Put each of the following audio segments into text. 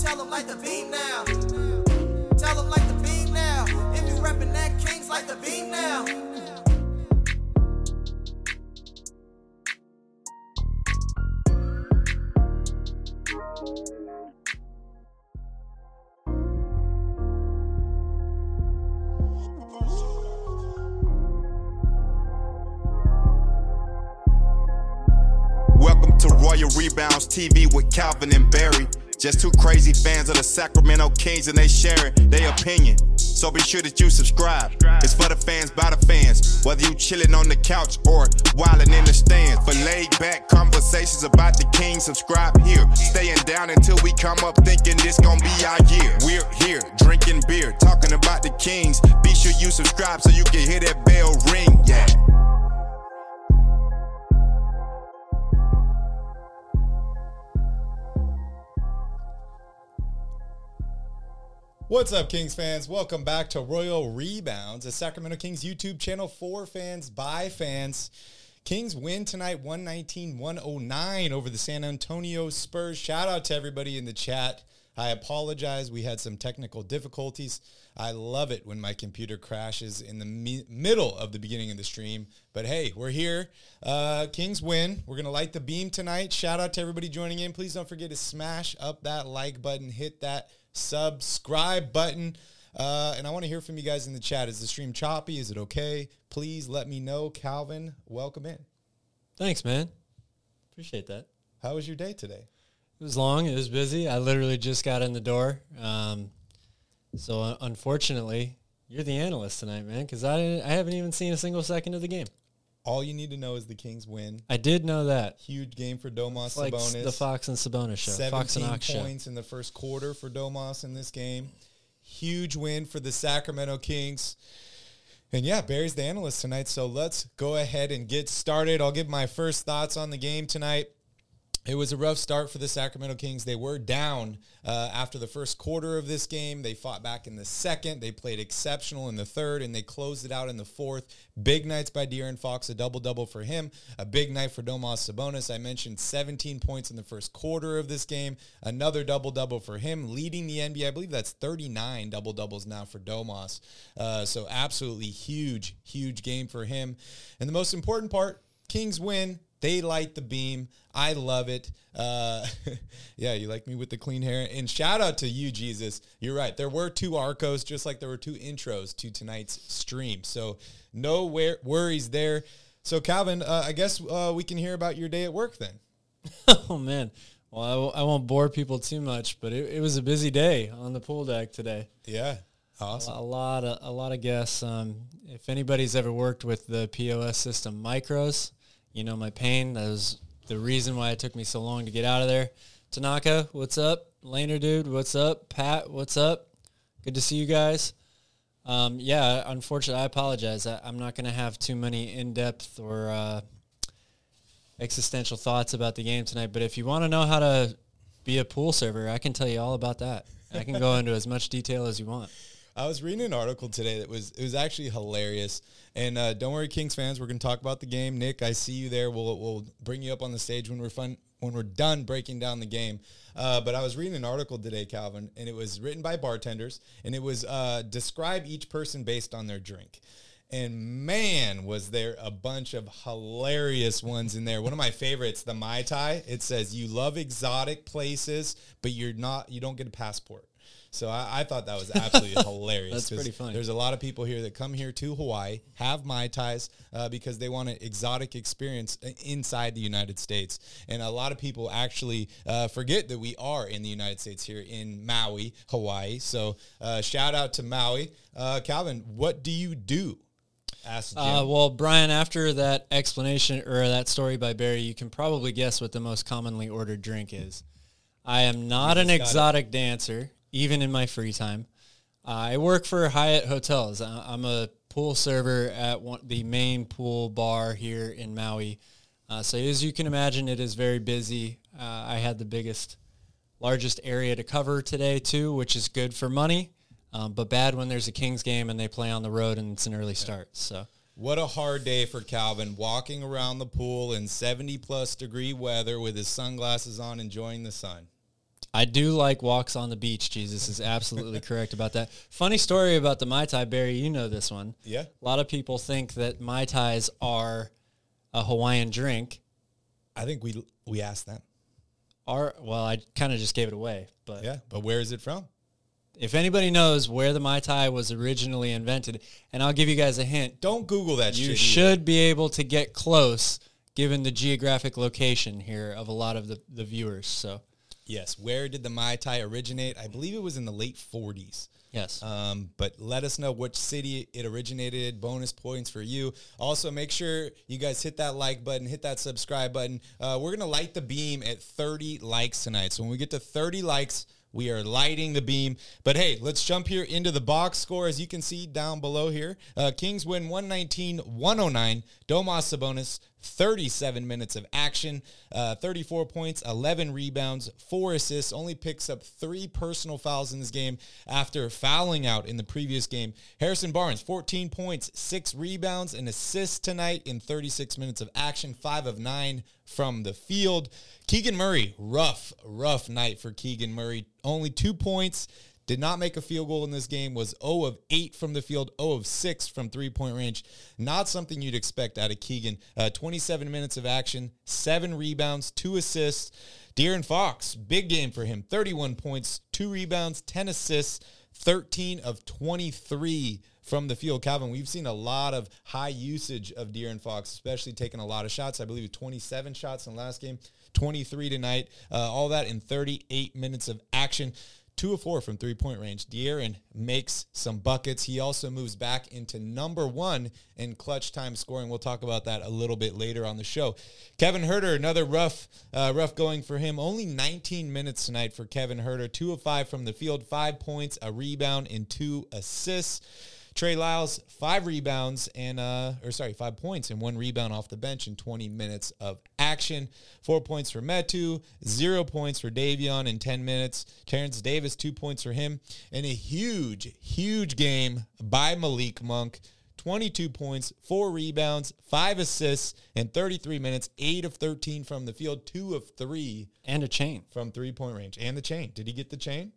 Tell them like the beam now. Tell them like the beam now. If you reppin' that Kings like the beam now. Welcome to Royal Rebounds TV with Calvin and Barry. Just two crazy fans of the Sacramento Kings and they sharing their opinion. So be sure that you subscribe. It's for the fans by the fans. Whether you chilling on the couch or wildin' in the stands. For laid back conversations about the Kings, subscribe here. Staying down until we come up thinking this gon' be our year. We're here drinking beer, talking about the Kings. Be sure you subscribe so you can hear that bell ring. Yeah. What's up, Kings fans? Welcome back to Royal Rebounds, a Sacramento Kings YouTube channel for fans by fans. Kings win tonight 119 109 over the San Antonio Spurs. Shout out to everybody in the chat. I apologize. We had some technical difficulties. I love it when my computer crashes in the mi- middle of the beginning of the stream. But hey, we're here. Uh, Kings win. We're going to light the beam tonight. Shout out to everybody joining in. Please don't forget to smash up that like button, hit that subscribe button. Uh, and I want to hear from you guys in the chat. Is the stream choppy? Is it okay? Please let me know. Calvin, welcome in. Thanks, man. Appreciate that. How was your day today? It was long. It was busy. I literally just got in the door. Um, so uh, unfortunately, you're the analyst tonight, man, because I I haven't even seen a single second of the game. All you need to know is the Kings win. I did know that. Huge game for Domas It's like Sabonis. the Fox and Sabonis show. Fox and 17 Ox show. points in the first quarter for Domas in this game. Huge win for the Sacramento Kings. And yeah, Barry's the analyst tonight. So let's go ahead and get started. I'll give my first thoughts on the game tonight. It was a rough start for the Sacramento Kings. They were down uh, after the first quarter of this game. They fought back in the second. They played exceptional in the third, and they closed it out in the fourth. Big nights by De'Aaron Fox, a double-double for him. A big night for Domas Sabonis. I mentioned 17 points in the first quarter of this game. Another double-double for him, leading the NBA. I believe that's 39 double-doubles now for Domas. Uh, so absolutely huge, huge game for him. And the most important part, Kings win. They light the beam. I love it. Uh, yeah, you like me with the clean hair. And shout out to you, Jesus. You're right. There were two arcos, just like there were two intros to tonight's stream. So no wor- worries there. So Calvin, uh, I guess uh, we can hear about your day at work then. oh man. Well, I, w- I won't bore people too much, but it, it was a busy day on the pool deck today. Yeah, awesome. A lot of a lot of guests. Um, if anybody's ever worked with the POS system Micros, you know my pain. That was the reason why it took me so long to get out of there. Tanaka, what's up? Laner dude, what's up? Pat, what's up? Good to see you guys. Um, yeah, unfortunately, I apologize. I, I'm not going to have too many in-depth or uh, existential thoughts about the game tonight. But if you want to know how to be a pool server, I can tell you all about that. I can go into as much detail as you want. I was reading an article today that was it was actually hilarious. And uh, don't worry, Kings fans, we're going to talk about the game. Nick, I see you there. We'll we'll bring you up on the stage when we're fun when we're done breaking down the game. Uh, but I was reading an article today, Calvin, and it was written by bartenders, and it was uh, describe each person based on their drink. And man, was there a bunch of hilarious ones in there. One of my favorites, the Mai Tai. It says you love exotic places, but you're not you don't get a passport. So I, I thought that was absolutely hilarious. That's pretty funny. There's a lot of people here that come here to Hawaii, have Mai Tais uh, because they want an exotic experience inside the United States. And a lot of people actually uh, forget that we are in the United States here in Maui, Hawaii. So uh, shout out to Maui. Uh, Calvin, what do you do? Uh, well, Brian, after that explanation or that story by Barry, you can probably guess what the most commonly ordered drink is. I am not an it. exotic dancer, even in my free time. I work for Hyatt Hotels. I'm a pool server at one, the main pool bar here in Maui. Uh, so as you can imagine, it is very busy. Uh, I had the biggest, largest area to cover today too, which is good for money, um, but bad when there's a Kings game and they play on the road and it's an early start. So. What a hard day for Calvin walking around the pool in 70 plus degree weather with his sunglasses on, enjoying the sun. I do like walks on the beach. Jesus is absolutely correct about that. Funny story about the Mai Tai, Barry. You know this one. Yeah. A lot of people think that Mai Tais are a Hawaiian drink. I think we we asked them. Are well, I kind of just gave it away. But Yeah, but where is it from? if anybody knows where the Mai Tai was originally invented, and I'll give you guys a hint, Don't Google that you shit. either. should be able to get close given the geographic location here of a lot of the, the viewers. So Yes. Where did the Mai Tai originate? I believe it was in the late 40s. yes. Um, but let us know which city it originated. Bonus points for you. Also, make sure you guys hit that like button, hit that subscribe button. Uh, we're gonna light the beam at 30 likes tonight. So when we get to 30 likes, we are lighting the beam. But hey, let's jump here into the box score. As you can see down below here, uh, Kings win 119-109. Domas Sabonis, 37 minutes of action, uh, 34 points, 11 rebounds, four assists. Only picks up three personal fouls in this game after fouling out in the previous game. Harrison Barnes, 14 points, six rebounds, and assists tonight in 36 minutes of action, five of nine from the field. Keegan Murray, rough, rough night for Keegan Murray. Only two points. Did not make a field goal in this game, was 0 of 8 from the field, 0 of 6 from three point range. Not something you'd expect out of Keegan. Uh, 27 minutes of action, 7 rebounds, 2 assists. De'Aaron Fox, big game for him 31 points, 2 rebounds, 10 assists, 13 of 23 from the field. Calvin, we've seen a lot of high usage of De'Aaron Fox, especially taking a lot of shots. I believe 27 shots in the last game, 23 tonight. Uh, all that in 38 minutes of action. Two of four from three point range. De'Aaron makes some buckets. He also moves back into number one in clutch time scoring. We'll talk about that a little bit later on the show. Kevin Huerter, another rough, uh, rough going for him. Only 19 minutes tonight for Kevin Huerter. Two of five from the field, five points, a rebound, and two assists. Trey Lyles, five rebounds and uh, or sorry, five points and one rebound off the bench in 20 minutes of action. Four points for Metu, zero points for Davion in 10 minutes. Terrence Davis, two points for him, and a huge, huge game by Malik Monk. 22 points, four rebounds, five assists, and 33 minutes, eight of 13 from the field, two of three and a chain. from three point range. And the chain. Did he get the chain?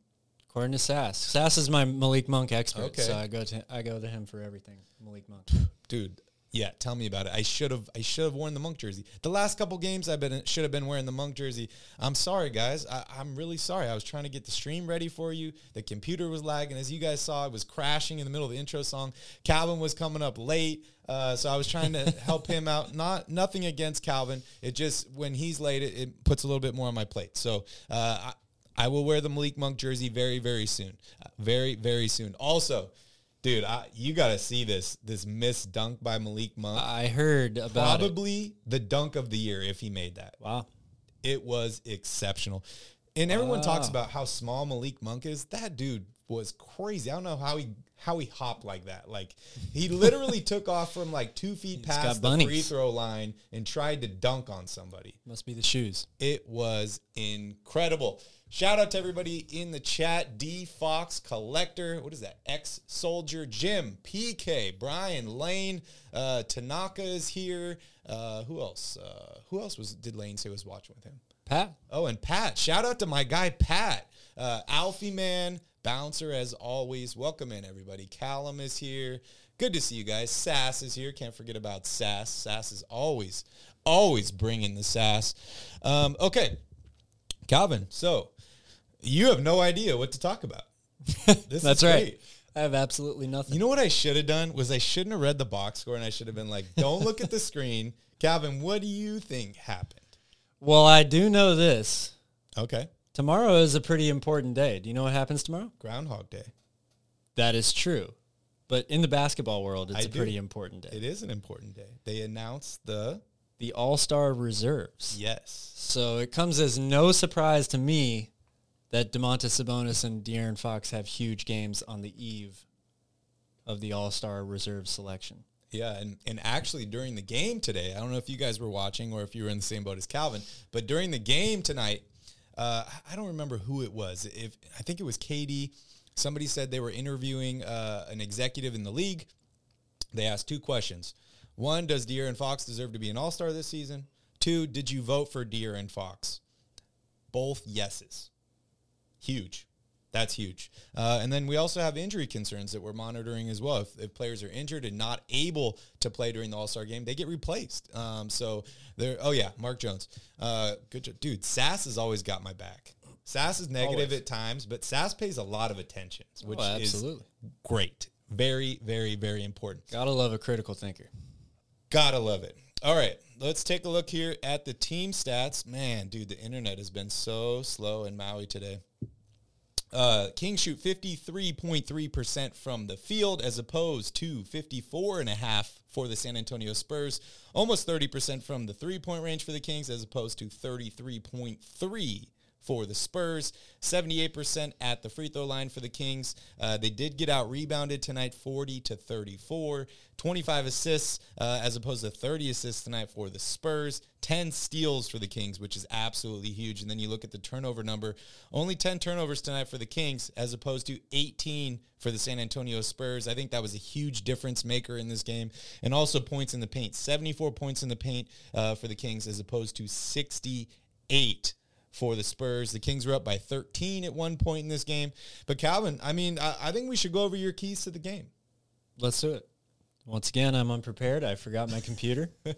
According to Sass, Sass is my Malik Monk expert, Okay. so I go to I go to him for everything. Malik Monk. dude yeah tell me about it. I should have i should have worn the monk jersey. The last couple games i've been should have been wearing the monk jersey. I'm sorry guys. I, i'm really sorry. I was trying to get the stream ready for you. The computer was lagging. As you guys saw it was crashing in the middle of the intro song. Calvin was coming up late uh, so i was trying to help him out. Not nothing against calvin. It just when he's late it, it puts a little bit more on my plate. So uh, I, I will wear the Malik Monk jersey very, very soon. Uh, very, very soon. Also, dude, I, you got to see this this missed dunk by Malik Monk. I heard about it. Probably the dunk of the year if he made that. Wow. It was exceptional. And everyone talks about how small Malik Monk is. That dude was crazy. I don't know how he how he hopped like that. Like he literally took off from like two feet past the bunnies. free throw line and tried to dunk on somebody. Must be the shoes. It was incredible. Shout out to everybody in the chat. D Fox Collector. What is that? Ex Soldier Jim, PK, Brian, Lane, uh, Tanaka is here. Uh, who else? Uh, who else was did Lane say was watching with him? Pat. Oh, and Pat. Shout out to my guy Pat. Uh, Alfie Man, Bouncer as always. Welcome in, everybody. Callum is here. Good to see you guys. Sass is here. Can't forget about Sass. Sass is always, always bringing the sass. Um, okay, Calvin. So you have no idea what to talk about. This That's is right. I have absolutely nothing. You know what I should have done was I shouldn't have read the box score and I should have been like, "Don't look at the screen." Calvin, what do you think happened? well, I do know this. Okay, Tomorrow is a pretty important day. Do you know what happens tomorrow? Groundhog Day. That is true. But in the basketball world, it's I a do. pretty important day. It is an important day. They announce the The All-Star reserves. yes. So it comes as no surprise to me that Domantas Sabonis and De'Aaron Fox have huge games on the eve of the All-Star reserve selection. Yeah, and, and actually during the game today, I don't know if you guys were watching or if you were in the same boat as Calvin, but during the game tonight, uh, I don't remember who it was. If I think it was Katie. Somebody said they were interviewing uh, an executive in the league. They asked two questions. One, does De'Aaron Fox deserve to be an All Star this season? Two, did you vote for De'Aaron Fox? Both yeses. Huge. That's huge. Uh, and then we also have injury concerns that we're monitoring as well. If, if players are injured and not able to play during the All Star game, they get replaced. Um, so there. Oh yeah, Mark Jones. Uh, good job, dude. Sass has always got my back. Sass is negative Always. at times, but Sass pays a lot of attention, which Oh, is great. Very, very, very important. Gotta love a critical thinker. Gotta love it. All right, let's take a look here at the team stats. Man, dude, the internet has been so slow in Maui today. Uh, Kings shoot 53.3% from the field as opposed to 54.5% for the San Antonio Spurs. Almost 30% from the three-point range for the Kings as opposed to 33.3% for the Spurs. 78% at the free throw line for the Kings. Uh, they did get out rebounded tonight, 40 to 34. 25 assists uh, as opposed to 30 assists tonight for the Spurs. 10 steals for the Kings, which is absolutely huge. And then you look at the turnover number, only 10 turnovers tonight for the Kings as opposed to 18 for the San Antonio Spurs. I think that was a huge difference maker in this game. And also points in the paint. 74 points in the paint uh, for the Kings as opposed to 68 for the Spurs. The Kings were up by 13 at one point in this game. But Calvin, I mean, I, I think we should go over your keys to the game. Let's do it. Once again, I'm unprepared. I forgot my computer. in,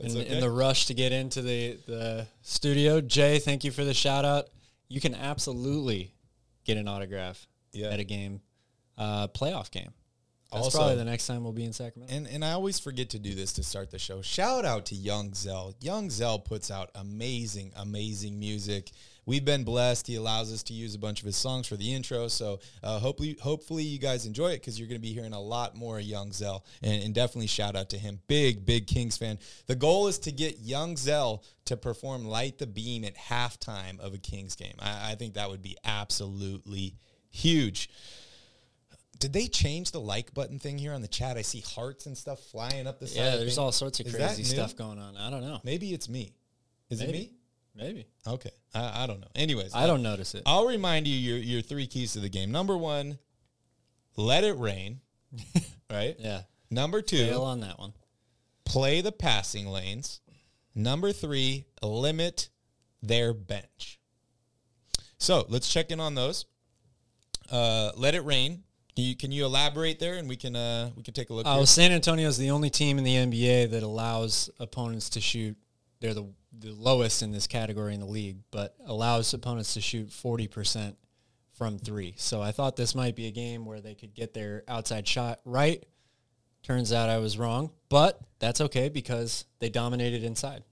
okay. in the rush to get into the, the studio. Jay, thank you for the shout out. You can absolutely get an autograph Yeah. at a game, uh, playoff game. That's Also- probably the next time we'll be in Sacramento. And and I always forget to do this to start the show. Shout out to Young Zell. Young Zell puts out amazing, amazing music. We've been blessed. He allows us to use a bunch of his songs for the intro. So uh, hopefully, hopefully you guys enjoy it because you're going to be hearing a lot more of Young Zell. And, and definitely shout out to him. Big, big Kings fan. The goal is to get Young Zell to perform "Light the Beam" at halftime of a Kings game. I, I think that would be absolutely huge. Did they change the like button thing here on the chat? I see hearts and stuff flying up the side. yeah, there's all sorts of Is crazy stuff going on. I don't know. Maybe it's me. Is it me? Maybe. Okay, I, I don't know. Anyways, I don't notice it. I'll remind you your your three keys to the game. Number one, let it rain. right. Yeah. Number two, Fail on that one. play the passing lanes. Number three, limit their bench. So let's check in on those. Uh, let it rain. Can you, can you elaborate there, and we can uh, we can take a look. Here? San Antonio is the only team in the NBA that allows opponents to shoot. They're the, the lowest in this category in the league, but allows opponents to shoot 40% from three. So I thought this might be a game where they could get their outside shot right. Turns out I was wrong, but that's okay because they dominated inside.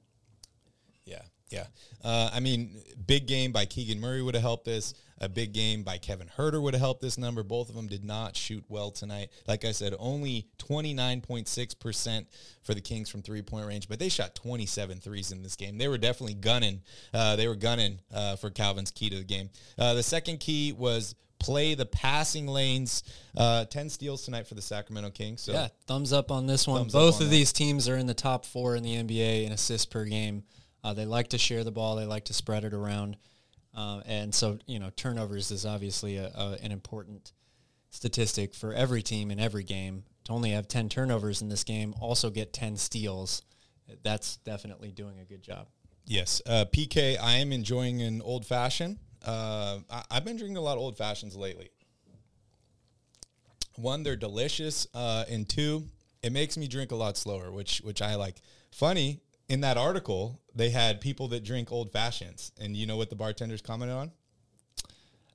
Yeah, yeah. Uh, I mean, big game by Keegan Murray would have helped this. A big game by Kevin Huerter would have helped this number. Both of them did not shoot well tonight. Like I said, only 29.6% for the Kings from three-point range, but they shot 27 threes in this game. They were definitely gunning. Uh, they were gunning uh, for Calvin's key to the game. Uh, the second key was play the passing lanes. Uh, 10 steals tonight for the Sacramento Kings. So Yeah, thumbs up on this one. Thumbs Both on of that. these teams are in the top four in the NBA in assists per game. Uh, they like to share the ball. They like to spread it around. Uh, and so, you know, turnovers is obviously a, a, an important statistic for every team in every game. To only have 10 turnovers in this game, also get 10 steals, that's definitely doing a good job. Yes, uh, PK. I am enjoying an old fashioned. Uh, I, I've been drinking a lot of old fashions lately. One, they're delicious, uh, and two, it makes me drink a lot slower, which which I like. Funny in that article, they had people that drink old fashions, and you know what the bartenders commented on?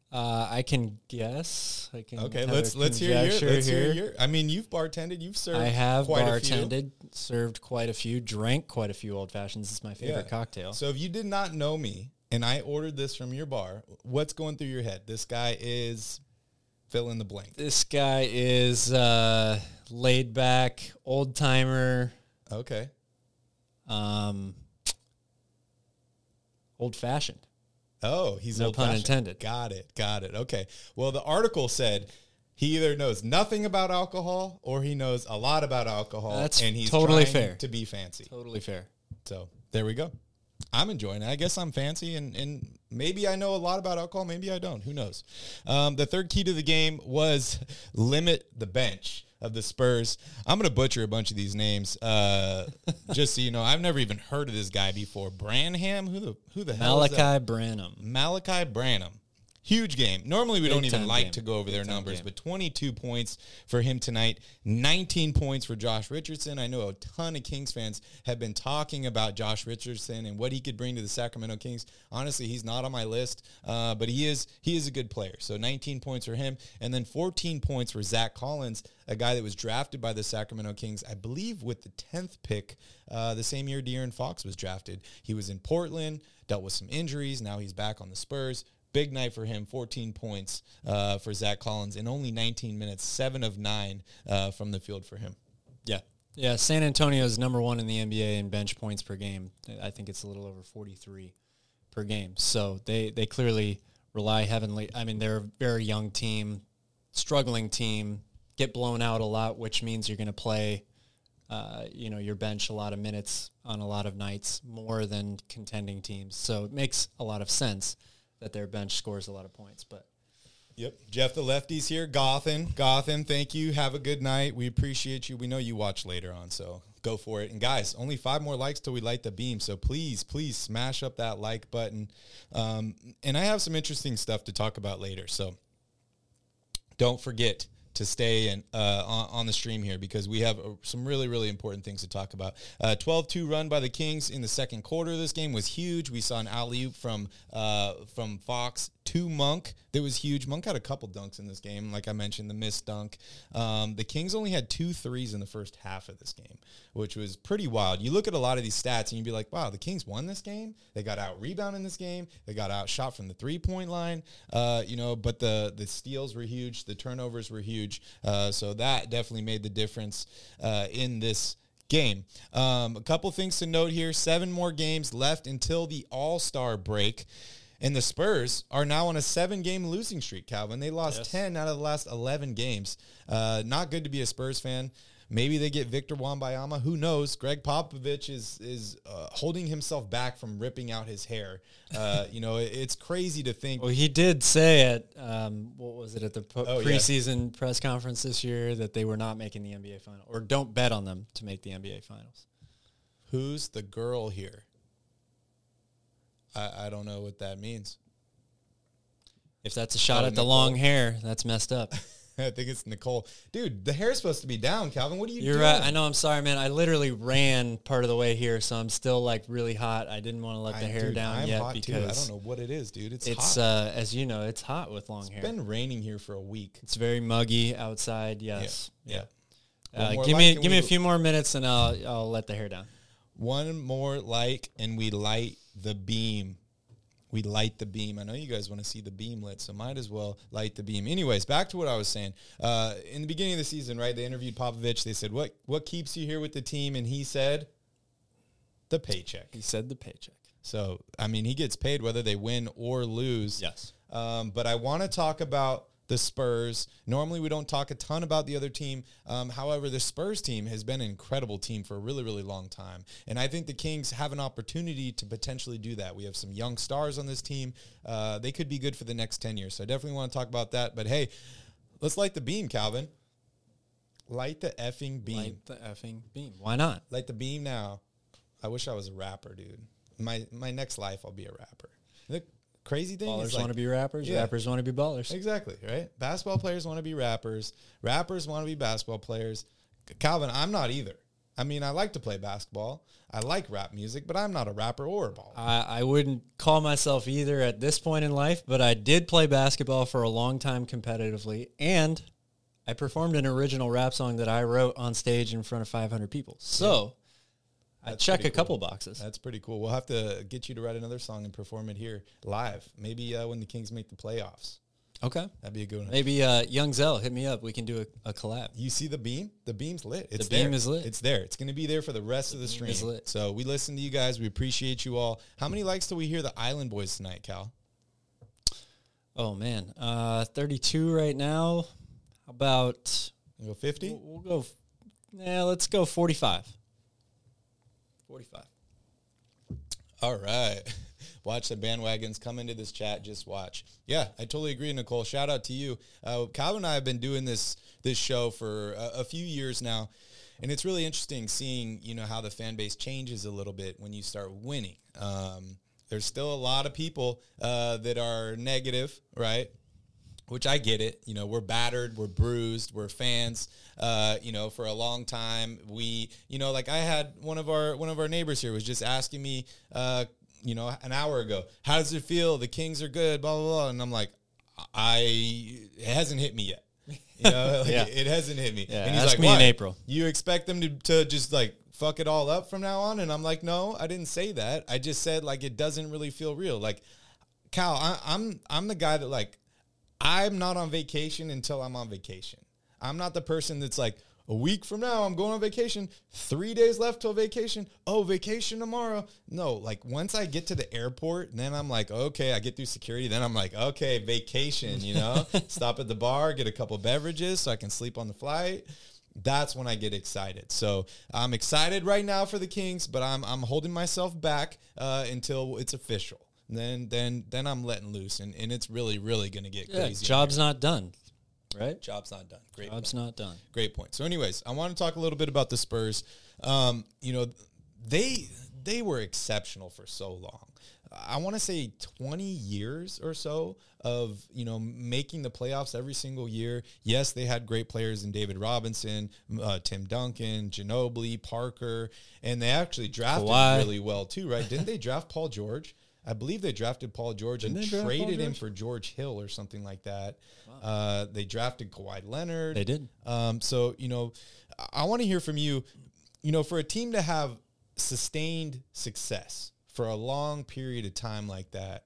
Uh, I can guess. I can. Okay, let's let's hear your let's hear here. your. I mean, you've bartended, you've served. I have quite a few. bartended, served quite a few, drank quite a few old fashions. It's my favorite Yeah. cocktail. So if you did not know me and I ordered this from your bar, what's going through your head? This guy is fill in the blank. this guy is uh, laid back, old timer, Okay. um, old fashioned. Oh, he's No old pun fashioned. intended. Got it. Got it. Okay. Well, the article said he either knows nothing about alcohol or he knows a lot about alcohol. That's and he's totally fair. to be fancy. Totally fair. So there we go. I'm enjoying it. I guess I'm fancy, and, and maybe I know a lot about alcohol. Maybe I don't. Who knows? Um, the third key to the game was limit the bench of the Spurs. I'm going to butcher a bunch of these names. Uh, just so you know, I've never even heard of this guy before. Branham? Who the who the hell? Malaki Branham. Malaki Branham. Huge game. Normally, we Big don't even like game. to go over Big their numbers, game. but 22 points for him tonight, 19 points for Josh Richardson. I know a ton of Kings fans have been talking about Josh Richardson and what he could bring to the Sacramento Kings. Honestly, he's not on my list, uh, but he is he is a good player. So 19 points for him, and then 14 points for Zach Collins, a guy that was drafted by the Sacramento Kings, I believe, with the 10th pick uh, the same year De'Aaron Fox was drafted. He was in Portland, dealt with some injuries. Now he's back on the Spurs. Big night for him, 14 points uh, for Zach Collins in only 19 minutes, seven of nine uh, from the field for him. Yeah. Yeah. San Antonio is number one in the NBA in bench points per game. I think it's a little over 43 per game. So they, they clearly rely heavily. I mean, they're a very young team, struggling team, get blown out a lot, which means you're going to play, uh, you know, your bench a lot of minutes on a lot of nights more than contending teams. So it makes a lot of sense that their bench scores a lot of points. But Yep. Jeff the Lefty's here. Gothen. Gothen, thank you. Have a good night. We appreciate you. We know you watch later on, so go for it. And guys, only five more likes till we light the beam. So please, please smash up that like button. Um, and I have some interesting stuff to talk about later. So don't forget to stay and uh, on, on the stream here because we have uh, some really really important things to talk about. Uh, 12-2 run by the Kings in the second quarter. of This game was huge. We saw an alley oop from uh, from Fox to Monk that was huge. Monk had a couple dunks in this game, like I mentioned, the missed dunk. Um, the Kings only had two threes in the first half of this game, which was pretty wild. You look at a lot of these stats and you'd be like, wow, the Kings won this game. They got out rebound in this game. They got out shot from the three point line. Uh, you know, but the the steals were huge. The turnovers were huge. Uh, so that definitely made the difference uh, in this game. Um, a couple things to note here: seven more games left until the All Star break. And the Spurs are now on a seven-game losing streak, Calvin. They lost Yes. 10 out of the last 11 games. Uh, not good to be a Spurs fan. Maybe they get Victor Wembanyama. Who knows? Gregg Popovich is is uh, holding himself back from ripping out his hair. Uh, you know, it- it's crazy to think. Well, he did say at um, what was it at the po- Oh, yeah. preseason press conference this year that they were not making the NBA final or don't bet on them to make the NBA finals. Who's the girl here? I, I don't know what that means. If that's a shot Oh, at the long hair, that's messed up. I think it's Nicole. Dude, the hair's supposed to be down, Calvin. What are you do? You're doing? right. I know. I'm sorry, man. I literally ran part of the way here, so I'm still like really hot. I didn't want to let the I- hair dude, down I'm yet hot too. because I don't know what it is, dude. It's, it's hot. uh, as you know, it's hot with long hair. it's been raining here for a week. it's very muggy outside. Yes. Yeah. Uh, One more give me give we me a few more minutes and I'll I'll let the hair down. One more like, and we light the beam. We light the beam. I know you guys want to see the beam lit, so might as well light the beam. Anyways, back to what I was saying. Uh, in the beginning of the season, right? They interviewed Popovich. They said, "What what keeps you here with the team?" And he said, "The paycheck." He said the paycheck. So, I mean, he gets paid whether they win or lose. Yes. Um, but I want to talk about the Spurs. Normally, we don't talk a ton about the other team. Um, however, the Spurs team has been an incredible team for a really, really long time. And I think the Kings have an opportunity to potentially do that. We have some young stars on this team. Uh, they could be good for the next 10 years. So I definitely want to talk about that. But hey, let's light the beam, Calvin. Light the effing beam. Light the effing beam. Why not? Light the beam now. I wish I was a rapper, dude. My my next life, I'll be a rapper. The crazy thing Ballers is want like, to be rappers. Yeah. Rappers want to be ballers. Exactly, right? Basketball players want to be rappers. Rappers want to be basketball players. Calvin, I'm not either. I mean, I like to play basketball. I like rap music, but I'm not a rapper or a baller. I, I wouldn't call myself either at this point in life, but I did play basketball for a long time competitively, and I performed an original rap song that I wrote on stage in front of 500 people. So That's check a couple boxes. That's pretty cool. We'll have to get you to write another song and perform it here live. Maybe uh, when the Kings make the playoffs. okay. That'd be a good one. Maybe uh, Young Zell, hit me up. We can do a, a collab. You see the beam? The beam's lit. It's beam there. is lit. It's there. It's going to be there for the rest of the stream. is lit. So we listen to you guys. We appreciate you all. How many likes do we hear the Island Boys tonight, Cal? Oh, man. Uh, 32 right now. How about, You go 50? we'll, we'll go, yeah, let's go 45. 45. All right. Watch the bandwagons come into this chat. Just watch. Yeah, I totally agree, Nicole. Shout out to you. Uh, Calvin and I have been doing this this show for a, a few years now, and it's really interesting seeing you know how the fan base changes a little bit when you start winning. Um, there's still a lot of people uh, that are negative, right? Which I get it. You know, we're battered, we're bruised, we're fans. Uh, you know, for a long time, we, you know, like I had one of our one of our neighbors here was just asking me, uh, you know, an hour ago, how does it feel? The Kings are good, blah blah blah, and I'm like, I it hasn't hit me yet. You know, like, Yeah. it hasn't hit me. Yeah, and he's ask like, me in April." You expect them to, to just like fuck it all up from now on? And I'm like, no, I didn't say that. I just said like it doesn't really feel real. Like, Cal, I, I'm I'm the guy that like I'm not on vacation until I'm on vacation. I'm not the person that's like a week from now I'm going on vacation. Three days left till vacation. Oh, vacation tomorrow. No, like once I get to the airport, then I'm like, okay, I get through security. Then I'm like, okay, vacation. You know, stop at the bar, get a couple beverages so I can sleep on the flight. That's when I get excited. So I'm excited right now for the Kings, but I'm I'm holding myself back uh, until it's official. Then then then I'm letting loose, and, and it's really really gonna get Yeah, crazy. job's not done, right? job's not done. Great Job's not done. Great point. So, anyways, I want to talk a little bit about the Spurs. Um, you know, they they were exceptional for so long. I want to say 20 years or so of, you know, making the playoffs every single year. Yes, they had great players in David Robinson, uh, Tim Duncan, Ginobili, Parker, and they actually drafted Kawhi. really well too, right? Didn't they draft Paul George? I believe they drafted Paul George and they draft Paul traded him for George Hill or something like that. Uh, they drafted Kawhi Leonard. They did. Um, so, you know, I- I want to hear from you, you know, for a team to have sustained success for a long period of time like that,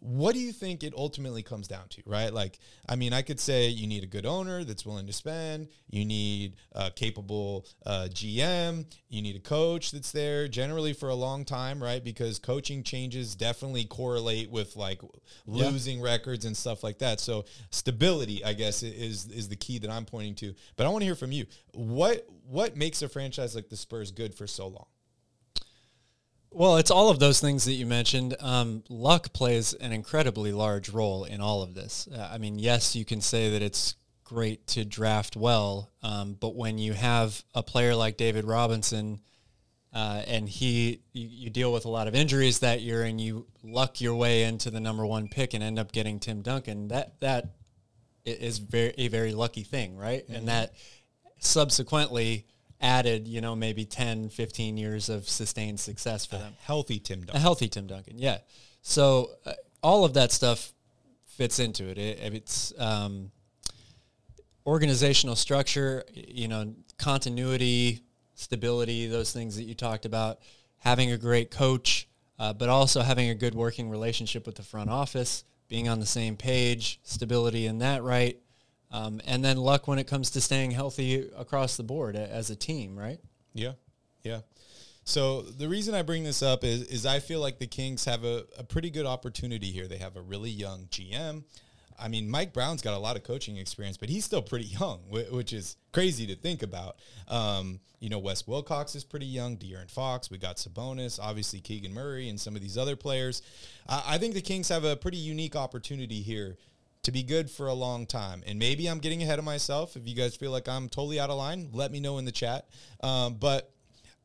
what do you think it ultimately comes down to, right? Like, I mean, I could say you need a good owner that's willing to spend. You need a capable uh, GM. You need a coach that's there generally for a long time, right? Because coaching changes definitely correlate with like losing records and stuff like that. So stability, I guess, is is the key that I'm pointing to. But I want to hear from you. What what makes a franchise like the Spurs good for so long? Well, it's all of those things that you mentioned. Um, luck plays an incredibly large role in all of this. Uh, I mean, yes, you can say that it's great to draft well, um, but when you have a player like David Robinson, uh, and he, you, you deal with a lot of injuries that year, and you luck your way into the number one pick and end up getting Tim Duncan. That that is very a very lucky thing, right? And that subsequently added, you know, maybe 10, 15 years of sustained success for them. Healthy Tim Duncan. A healthy Tim Duncan, yeah. So uh, all of that stuff fits into it. it it's um, organizational structure, you know, continuity, stability, those things that you talked about. Having a great coach, uh, but also having a good working relationship with the front office, being on the same page, stability in that right, um, and then luck when it comes to staying healthy across the board as a team, right? Yeah, yeah. So the reason I bring this up is is I feel like the Kings have a, a pretty good opportunity here. They have a really young GM. I mean, Mike Brown's got a lot of coaching experience, but he's still pretty young, which is crazy to think about. Um, you know, Wes Wilcox is pretty young. De'Aaron Fox, we got Sabonis, obviously Keegan Murray, and some of these other players. I, I think the Kings have a pretty unique opportunity here to be good for a long time. And maybe I'm getting ahead of myself. If you guys feel like I'm totally out of line, let me know in the chat. Um, but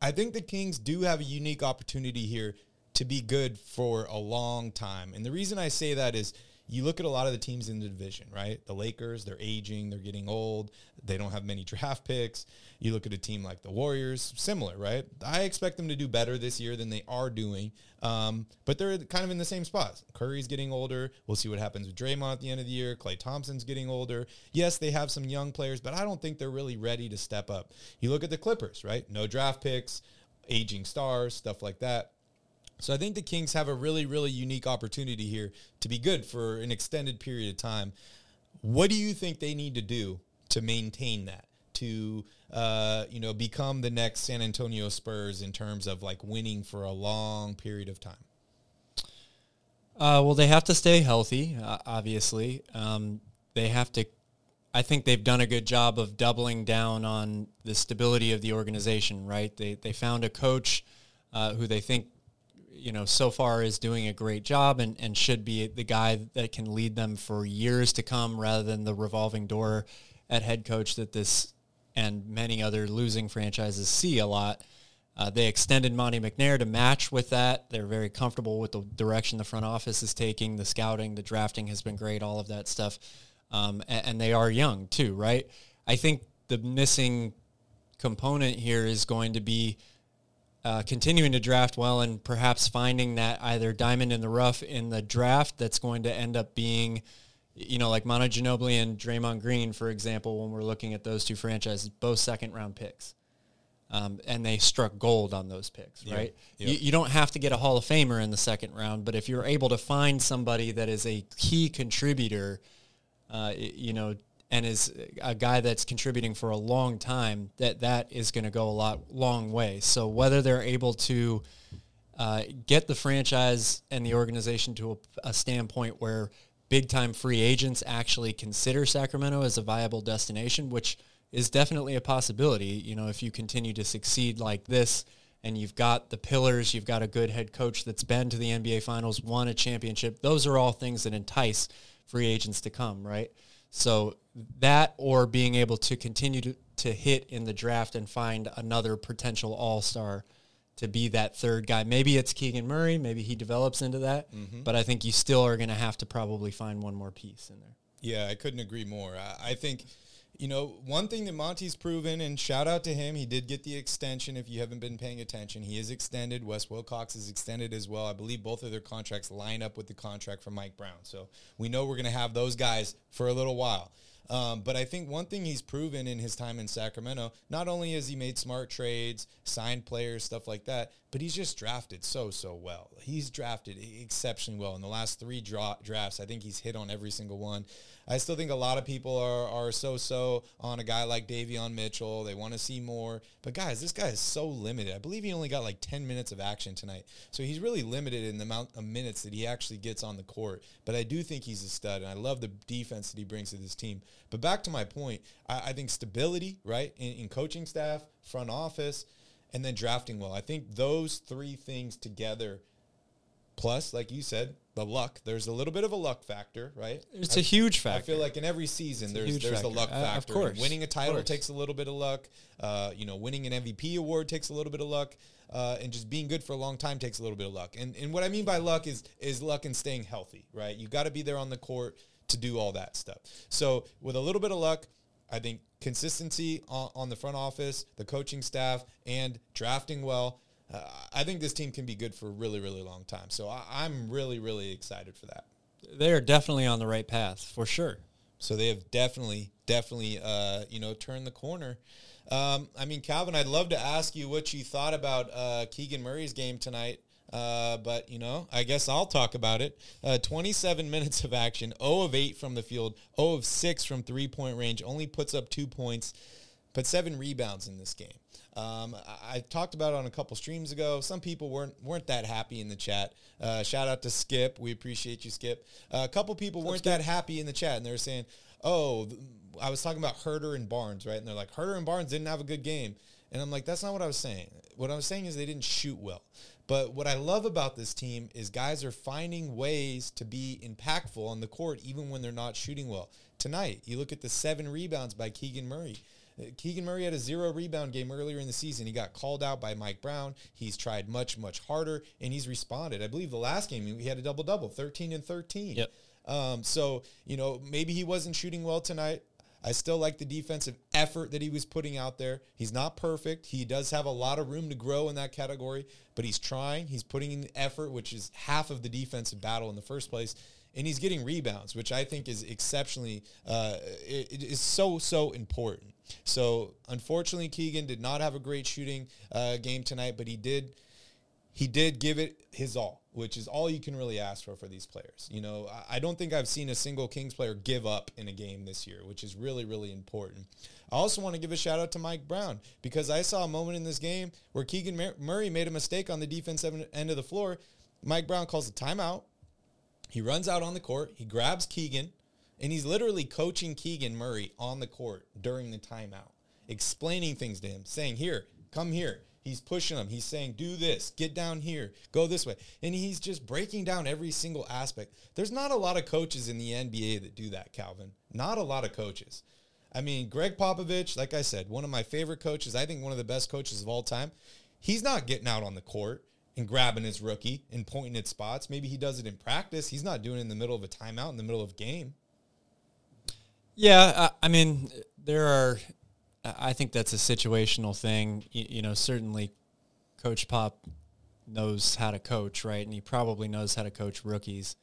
I think the Kings do have a unique opportunity here to be good for a long time. And the reason I say that is you look at a lot of the teams in the division, right? The Lakers, they're aging, they're getting old, they don't have many draft picks. You look at a team like the Warriors, similar, right? I expect them to do better this year than they are doing, um, but they're kind of in the same spot. Curry's getting older. We'll see what happens with Draymond at the end of the year. Klay Thompson's getting older. Yes, they have some young players, but I don't think they're really ready to step up. You look at the Clippers, right? No draft picks, aging stars, stuff like that. So I think the Kings have a really, really unique opportunity here to be good for an extended period of time. What do you think they need to do to maintain that? To uh, you know, become the next San Antonio Spurs in terms of like winning for a long period of time. Uh, well, they have to stay healthy, uh, obviously. Um, they have to. I think they've done a good job of doubling down on the stability of the organization. Right? They they found a coach uh, who they think you know, so far is doing a great job and, and should be the guy that can lead them for years to come rather than the revolving door at head coach that this and many other losing franchises see a lot. Uh, they extended Monte McNair to match with that. They're very comfortable with the direction the front office is taking. The scouting, the drafting has been great, all of that stuff. Um, and, and they are young too, right? I think the missing component here is going to be – uh, continuing to draft well and perhaps finding that either diamond in the rough in the draft that's going to end up being, you know, like Manu Ginobili and Draymond Green, for example, when we're looking at those two franchises, both second round picks. Um, and they struck gold on those picks, right? You, you don't have to get a Hall of Famer in the second round, but if you're able to find somebody that is a key contributor, uh, you know, and is a guy that's contributing for a long time, that that is going to go a lot long way. So whether they're able to uh, get the franchise and the organization to a, a standpoint where big time free agents actually consider Sacramento as a viable destination, which is definitely a possibility. You know, if you continue to succeed like this and you've got the pillars, you've got a good head coach that's been to the NBA finals, won a championship, those are all things that entice free agents to come, right? So that or being able to continue to, to hit in the draft and find another potential all-star to be that third guy. Maybe it's Keegan Murray. Maybe he develops into that. Mm-hmm. But I think you still are going to have to probably find one more piece in there. Yeah, I couldn't agree more. I, I think – you know, one thing that Monte's proven, and shout out to him, he did get the extension. If you haven't been paying attention, he is extended. Wes Wilcox is extended as well. I believe both of their contracts line up with the contract for Mike Brown. So we know we're going to have those guys for a little while. Um, but I think one thing he's proven in his time in Sacramento, not only has he made smart trades, signed players, stuff like that, but he's just drafted so, so well. He's drafted exceptionally well. In the last three dra- drafts, I think he's hit on every single one. I still think a lot of people are, are so-so on a guy like Davion Mitchell. They want to see more. But guys, this guy is so limited. I believe he only got like 10 minutes of action tonight. So he's really limited in the amount of minutes that he actually gets on the court. But I do think he's a stud, and I love the defense that he brings to this team. But back to my point, I, I think stability, right, in, in coaching staff, front office, and then drafting well. I think those three things together – Plus, like you said, the luck. There's a little bit of a luck factor, right? It's I, a huge factor. I feel like in every season it's there's there's factor. a luck factor. Uh, of course, winning a title takes a little bit of luck. Uh, you know, winning an MVP award takes a little bit of luck. Uh, and just being good for a long time takes a little bit of luck. And and what I mean by luck is is luck and staying healthy, right? You got to be there on the court to do all that stuff. So with a little bit of luck, I think consistency on, on the front office, the coaching staff, and drafting well uh, I think this team can be good for a really, really long time. So I, am really, really excited for that. They are definitely on the right path for sure. So they have definitely, definitely, uh, you know, turned the corner. Um, I mean, Calvin, I'd love to ask you what you thought about uh, Keegan Murray's game tonight. Uh, but, you know, I guess I'll talk about it. Uh, 27 minutes of action, 0 of 8 from the field, 0 of 6 from three point range, only puts up two points, but seven rebounds in this game. Um, I, I, talked about it on a couple streams ago. Some people weren't weren't that happy in the chat. Uh, shout out to Skip. We appreciate you, Skip. Uh, a couple people weren't that happy in the chat, and they were saying, "Oh, I was talking about Huerter and Barnes, right?" And they're like, "Huerter and Barnes didn't have a good game," and I'm like, "That's not what I was saying. What I was saying is they didn't shoot well." But what I love about this team is guys are finding ways to be impactful on the court even when they're not shooting well. Tonight, you look at the seven rebounds by Keegan Murray. Uh, Keegan Murray had a zero rebound game earlier in the season. He got called out by Mike Brown. He's tried much, much harder, and he's responded. I believe the last game he had a double double, 13 and 13. Yep. Um, so, you know, maybe he wasn't shooting well tonight. I still like the defensive effort that he was putting out there. He's not perfect. He does have a lot of room to grow in that category, but he's trying. He's putting in effort, which is half of the defensive battle in the first place. And he's getting rebounds, which I think is exceptionally, uh, it, it is so, so important. So unfortunately, Keegan did not have a great shooting uh, game tonight, but he did he did give it his all, which is all you can really ask for for these players. You know, I don't think I've seen a single Kings player give up in a game this year, which is really, really important. I also want to give a shout out to Mike Brown because I saw a moment in this game where Keegan Murray made a mistake on the defensive end of the floor. Mike Brown calls a timeout. He runs out on the court. He grabs Keegan, and he's literally coaching Keegan Murray on the court during the timeout, explaining things to him, saying, Here, come here He's pushing them. He's saying, do this, get down here, go this way. And he's just breaking down every single aspect. There's not a lot of coaches in the NBA that do that, Calvin. Not a lot of coaches. I mean, Gregg Popovich, like I said, one of my favorite coaches, I think one of the best coaches of all time. He's not getting out on the court and grabbing his rookie and pointing at spots. Maybe he does it in practice. He's not doing it in the middle of a timeout, in the middle of game. Yeah, I mean, there are I think that's a situational thing. You, you, know, certainly Coach Pop knows how to coach, right? And he probably knows how to coach rookies.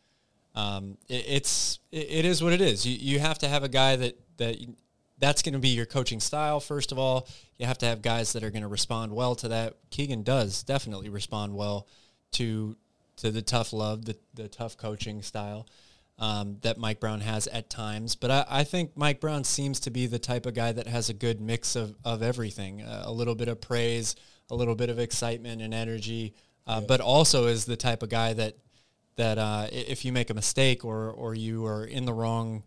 Um, it, it's it, it is what it is. You you have to have a guy that that that's going to be your coaching style. First of all, you have to have guys that are going to respond well to that. Keegan does definitely respond well to to the tough love, the the tough coaching style um, that Mike Brown has at times. But I, I, think Mike Brown seems to be the type of guy that has a good mix of, of everything uh, a little bit of praise, a little bit of excitement and energy, uh, yeah. but also is the type of guy that that uh, if you make a mistake or, or you are in the wrong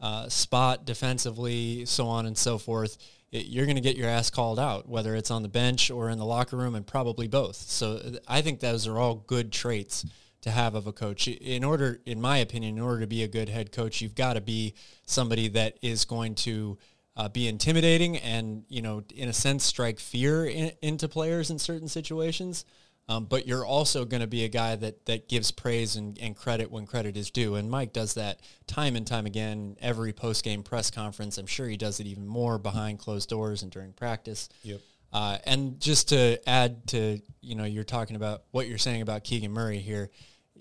uh, spot defensively, so on and so forth, it, you're going to get your ass called out, whether it's on the bench or in the locker room, and probably both. So uh, I think those are all good traits to have of a coach. In order, in my opinion, in order to be a good head coach, you've got to be somebody that is going to uh, be intimidating and, you know, in a sense, strike fear in, into players in certain situations. Um, but you're also going to be a guy that, that gives praise and, and credit when credit is due. And Mike does that time and time again, every post-game press conference. I'm sure he does it even more behind closed doors and during practice. Yep. Uh, and just to add to, you know, you're talking about what you're saying about Keegan Murray here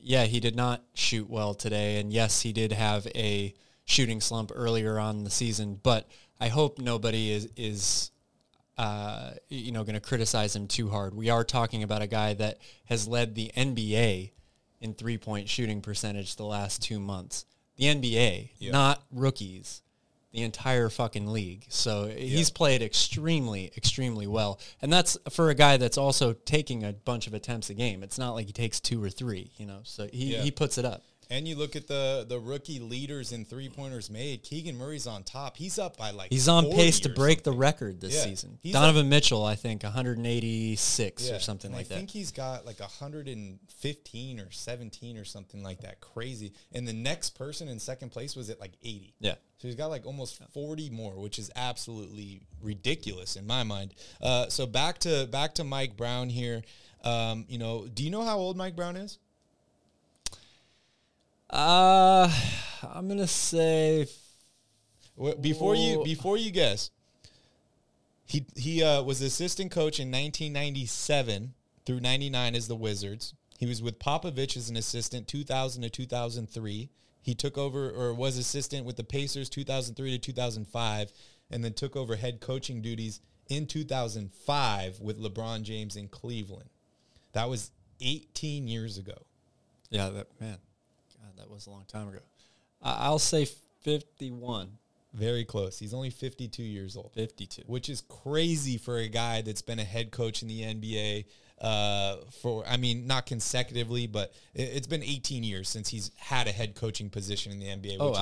yeah, he did not shoot well today. And yes, he did have a shooting slump earlier on the season, but I hope nobody is, is uh, you know, going to criticize him too hard. We are talking about a guy that has led the NBA in three-point shooting percentage the last two months. The NBA, yeah. not rookies the entire fucking league. So he's played extremely, extremely well. And that's for a guy that's also taking a bunch of attempts a game. It's not like he takes two or three, you know. So he, yeah. he puts it up. And you look at the the rookie leaders in three pointers made. Keegan Murray's on top. He's up by like he's on pace to break something. the record this yeah. season. Donovan up, Mitchell, I think, 186 yeah. or something like I that. I think he's got like 115 or 17 or something like that. Crazy. And the next person in second place was at like 80. Yeah. So he's got like almost 40 more, which is absolutely ridiculous in my mind. Uh, so back to back to Mike Brown here. Um, you know, do you know how old Mike Brown is? Uh, I'm gonna say before you before you guess. He he uh, was assistant coach in 1997 through 99 as the Wizards. He was with Popovich as an assistant 2000 to 2003. He took over or was assistant with the Pacers 2003 to 2005 and then took over head coaching duties in 2005 with LeBron James in Cleveland. That was 18 years ago. Yeah, that man that was a long time ago. I'll say 51. Very close. He's only 52 years old. 52. Which is crazy for a guy that's been a head coach in the NBA uh, for, I mean, not consecutively, but it, has been 18 years since he's had a head coaching position in the NBA. which oh,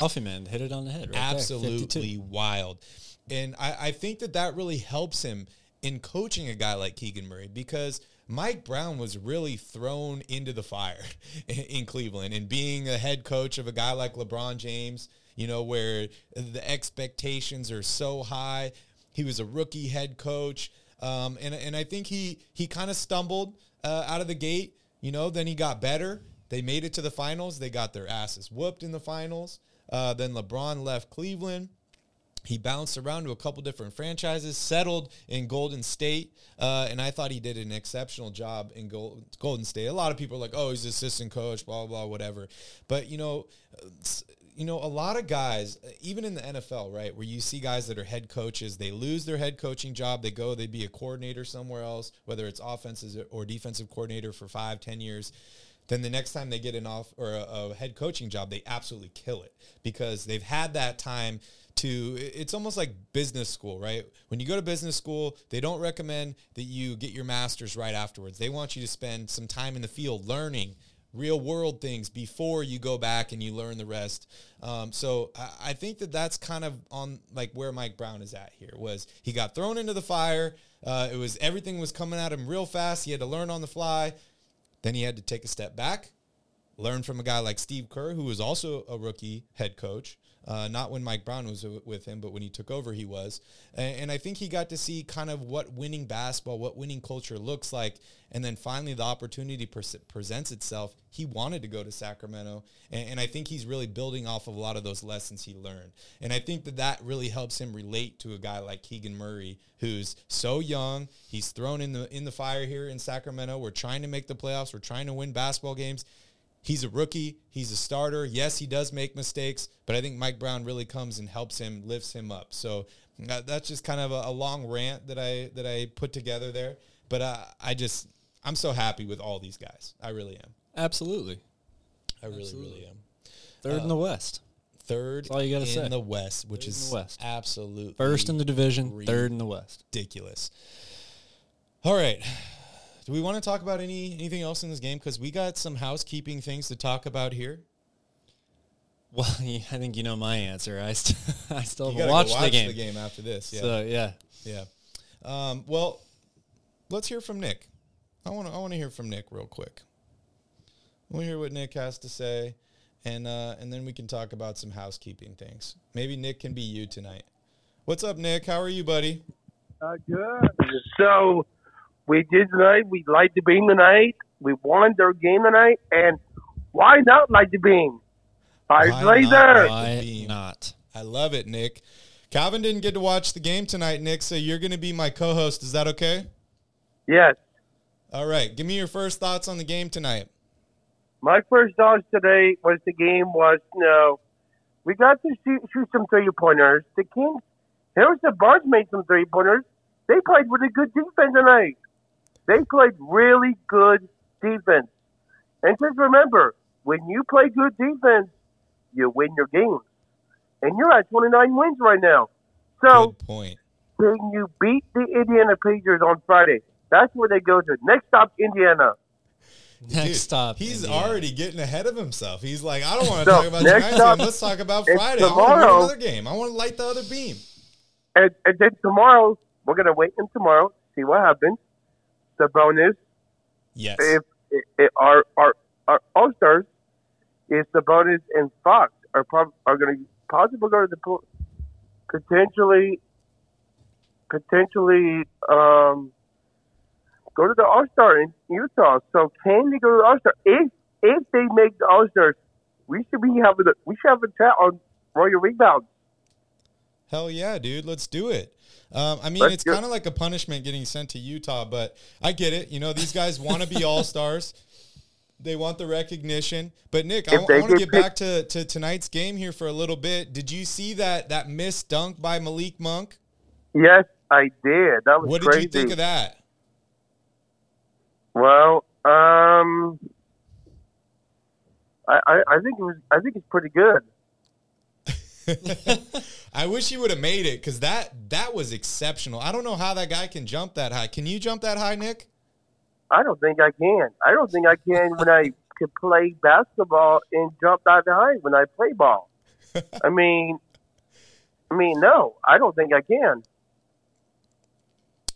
Coffee man hit it on the head. Right absolutely 52. wild. And I, I think that that really helps him in coaching a guy like Keegan Murray because Mike Brown was really thrown into the fire in Cleveland and being a head coach of a guy like LeBron James, you know, where the expectations are so high. He was a rookie head coach. Um, and, and I think he, he kind of stumbled uh, out of the gate, you know, then he got better. They made it to the finals. They got their asses whooped in the finals. Uh, then LeBron left Cleveland. He bounced around to a couple different franchises, settled in Golden State, uh, and I thought he did an exceptional job in Gol- Golden State. A lot of people are like, "Oh, he's assistant coach, blah blah, blah whatever." But you know, you know, a lot of guys, even in the NFL, right, where you see guys that are head coaches, they lose their head coaching job, they go, they be a coordinator somewhere else, whether it's offenses or defensive coordinator for five, ten years then the next time they get an off or a, a, head coaching job, they absolutely kill it because they've had that time to. It's almost like business school, right? When you go to business school, they don't recommend that you get your master's right afterwards. They want you to spend some time in the field learning real world things before you go back and you learn the rest. Um, so I, I think that that's kind of on like where Mike Brown is at here. Was he got thrown into the fire? Uh, it was everything was coming at him real fast. He had to learn on the fly. Then he had to take a step back, learn from a guy like Steve Kerr, who was also a rookie head coach. Uh, not when Mike Brown was with him, but when he took over, he was. And, and, I think he got to see kind of what winning basketball, what winning culture looks like. And then finally, the opportunity pres- presents itself. He wanted to go to Sacramento. And, and I think he's really building off of a lot of those lessons he learned. And I think that that really helps him relate to a guy like Keegan Murray, who's so young. He's thrown in the in the fire here in Sacramento. We're trying to make the playoffs. We're trying to win basketball games. He's a rookie. He's a starter. Yes, he does make mistakes, but I think Mike Brown really comes and helps him, lifts him up. So uh, that's just kind of a, a, long rant that I that I put together there. But uh, I just I'm so happy with all these guys. I really am. Absolutely. I really Absolutely. really am. Third uh, in the West. Third all you gotta say. in say. the West, which Third is West. absolutely First in the division, third in the West. Ridiculous. All right. Do we want to talk about any anything else in this game? Because we got some housekeeping things to talk about here. Well, I think you know my answer. I, st- I still You haven't watched watch the game. the game after this. Yeah, So yeah, yeah. Um, well, let's hear from Nick. I want to I want to hear from Nick real quick. We'll hear what Nick has to say, and uh, and then we can talk about some housekeeping things. Maybe Nick can be you tonight. What's up, Nick? How are you, buddy? Uh, good. So we did tonight. We light the beam tonight. We won their game tonight, and why not light the beam? Five Why laser. not? why not? I love it, Nick. Calvin didn't get to watch the game tonight, Nick, so you're going to be my co-host. Is that okay? Yes. All right. Give me your first thoughts on the game tonight. My first thoughts today was the game was you know we got to shoot, shoot some three pointers. The Kings, Harrison Barnes made some three pointers. They played with a good defense tonight. They played really good defense. And just remember, when you play good defense, you win your games. And you're at 29 wins right now. So Good point. can you beat the Indiana Pacers on Friday? That's where they go to. Next stop, Indiana. Next Dude, stop. He's Indiana. already getting ahead of himself. He's like, I don't want to So, talk about next tonight's up, game. Let's talk about it's Friday. I want to tomorrow. another game. I want to light the other beam. And, and then tomorrow, we're going to wait until tomorrow, see what happens. Sabonis, Yes. if, if, if our, our, our All Stars, if Sabonis and Fox are, prob- are going to possibly go to the pool, potentially, potentially, um, go to the All Star in Utah. So can they go to the All Star? If if they make the All Stars, we should be having a, we should have a chat on Royal Rebounds. Hell yeah, dude. Let's do it. Um, I mean, Let's it's kind of like a punishment getting sent to Utah, but I get it. You know, these guys want to be all stars. They want the recognition. But Nick, I, If want to get back to, to tonight's game here for a little bit. Did you see that that missed dunk by Malik Monk? Yes, I did. That was What did you think of that? Well, um, I, I, I think it was. I think it's pretty good. I wish he would have made it because that that was exceptional. I don't know how that guy can jump that high. Can you jump that high, Nick? I don't think I can. I don't think I can when I could play basketball and jump that high when I play ball. I mean, I mean, no, I don't think I can.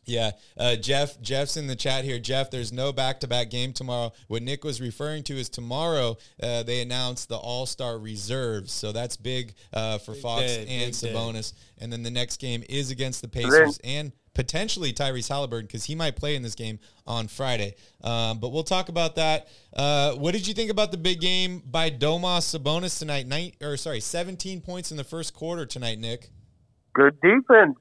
Yeah, uh, Jeff. Jeff's in the chat here. Jeff, there's no back-to-back game tomorrow. What Nick was referring to is tomorrow uh, they announced the All-Star reserves, so that's big uh, for Fox day, and big day. Sabonis. And then the next game is against the Pacers and potentially Tyrese Halliburton because he might play in this game on Friday. Um, but we'll talk about that. Uh, what did you think about the big game by Domas Sabonis tonight? Night or sorry, 17 points in the first quarter tonight, Nick. Good defense.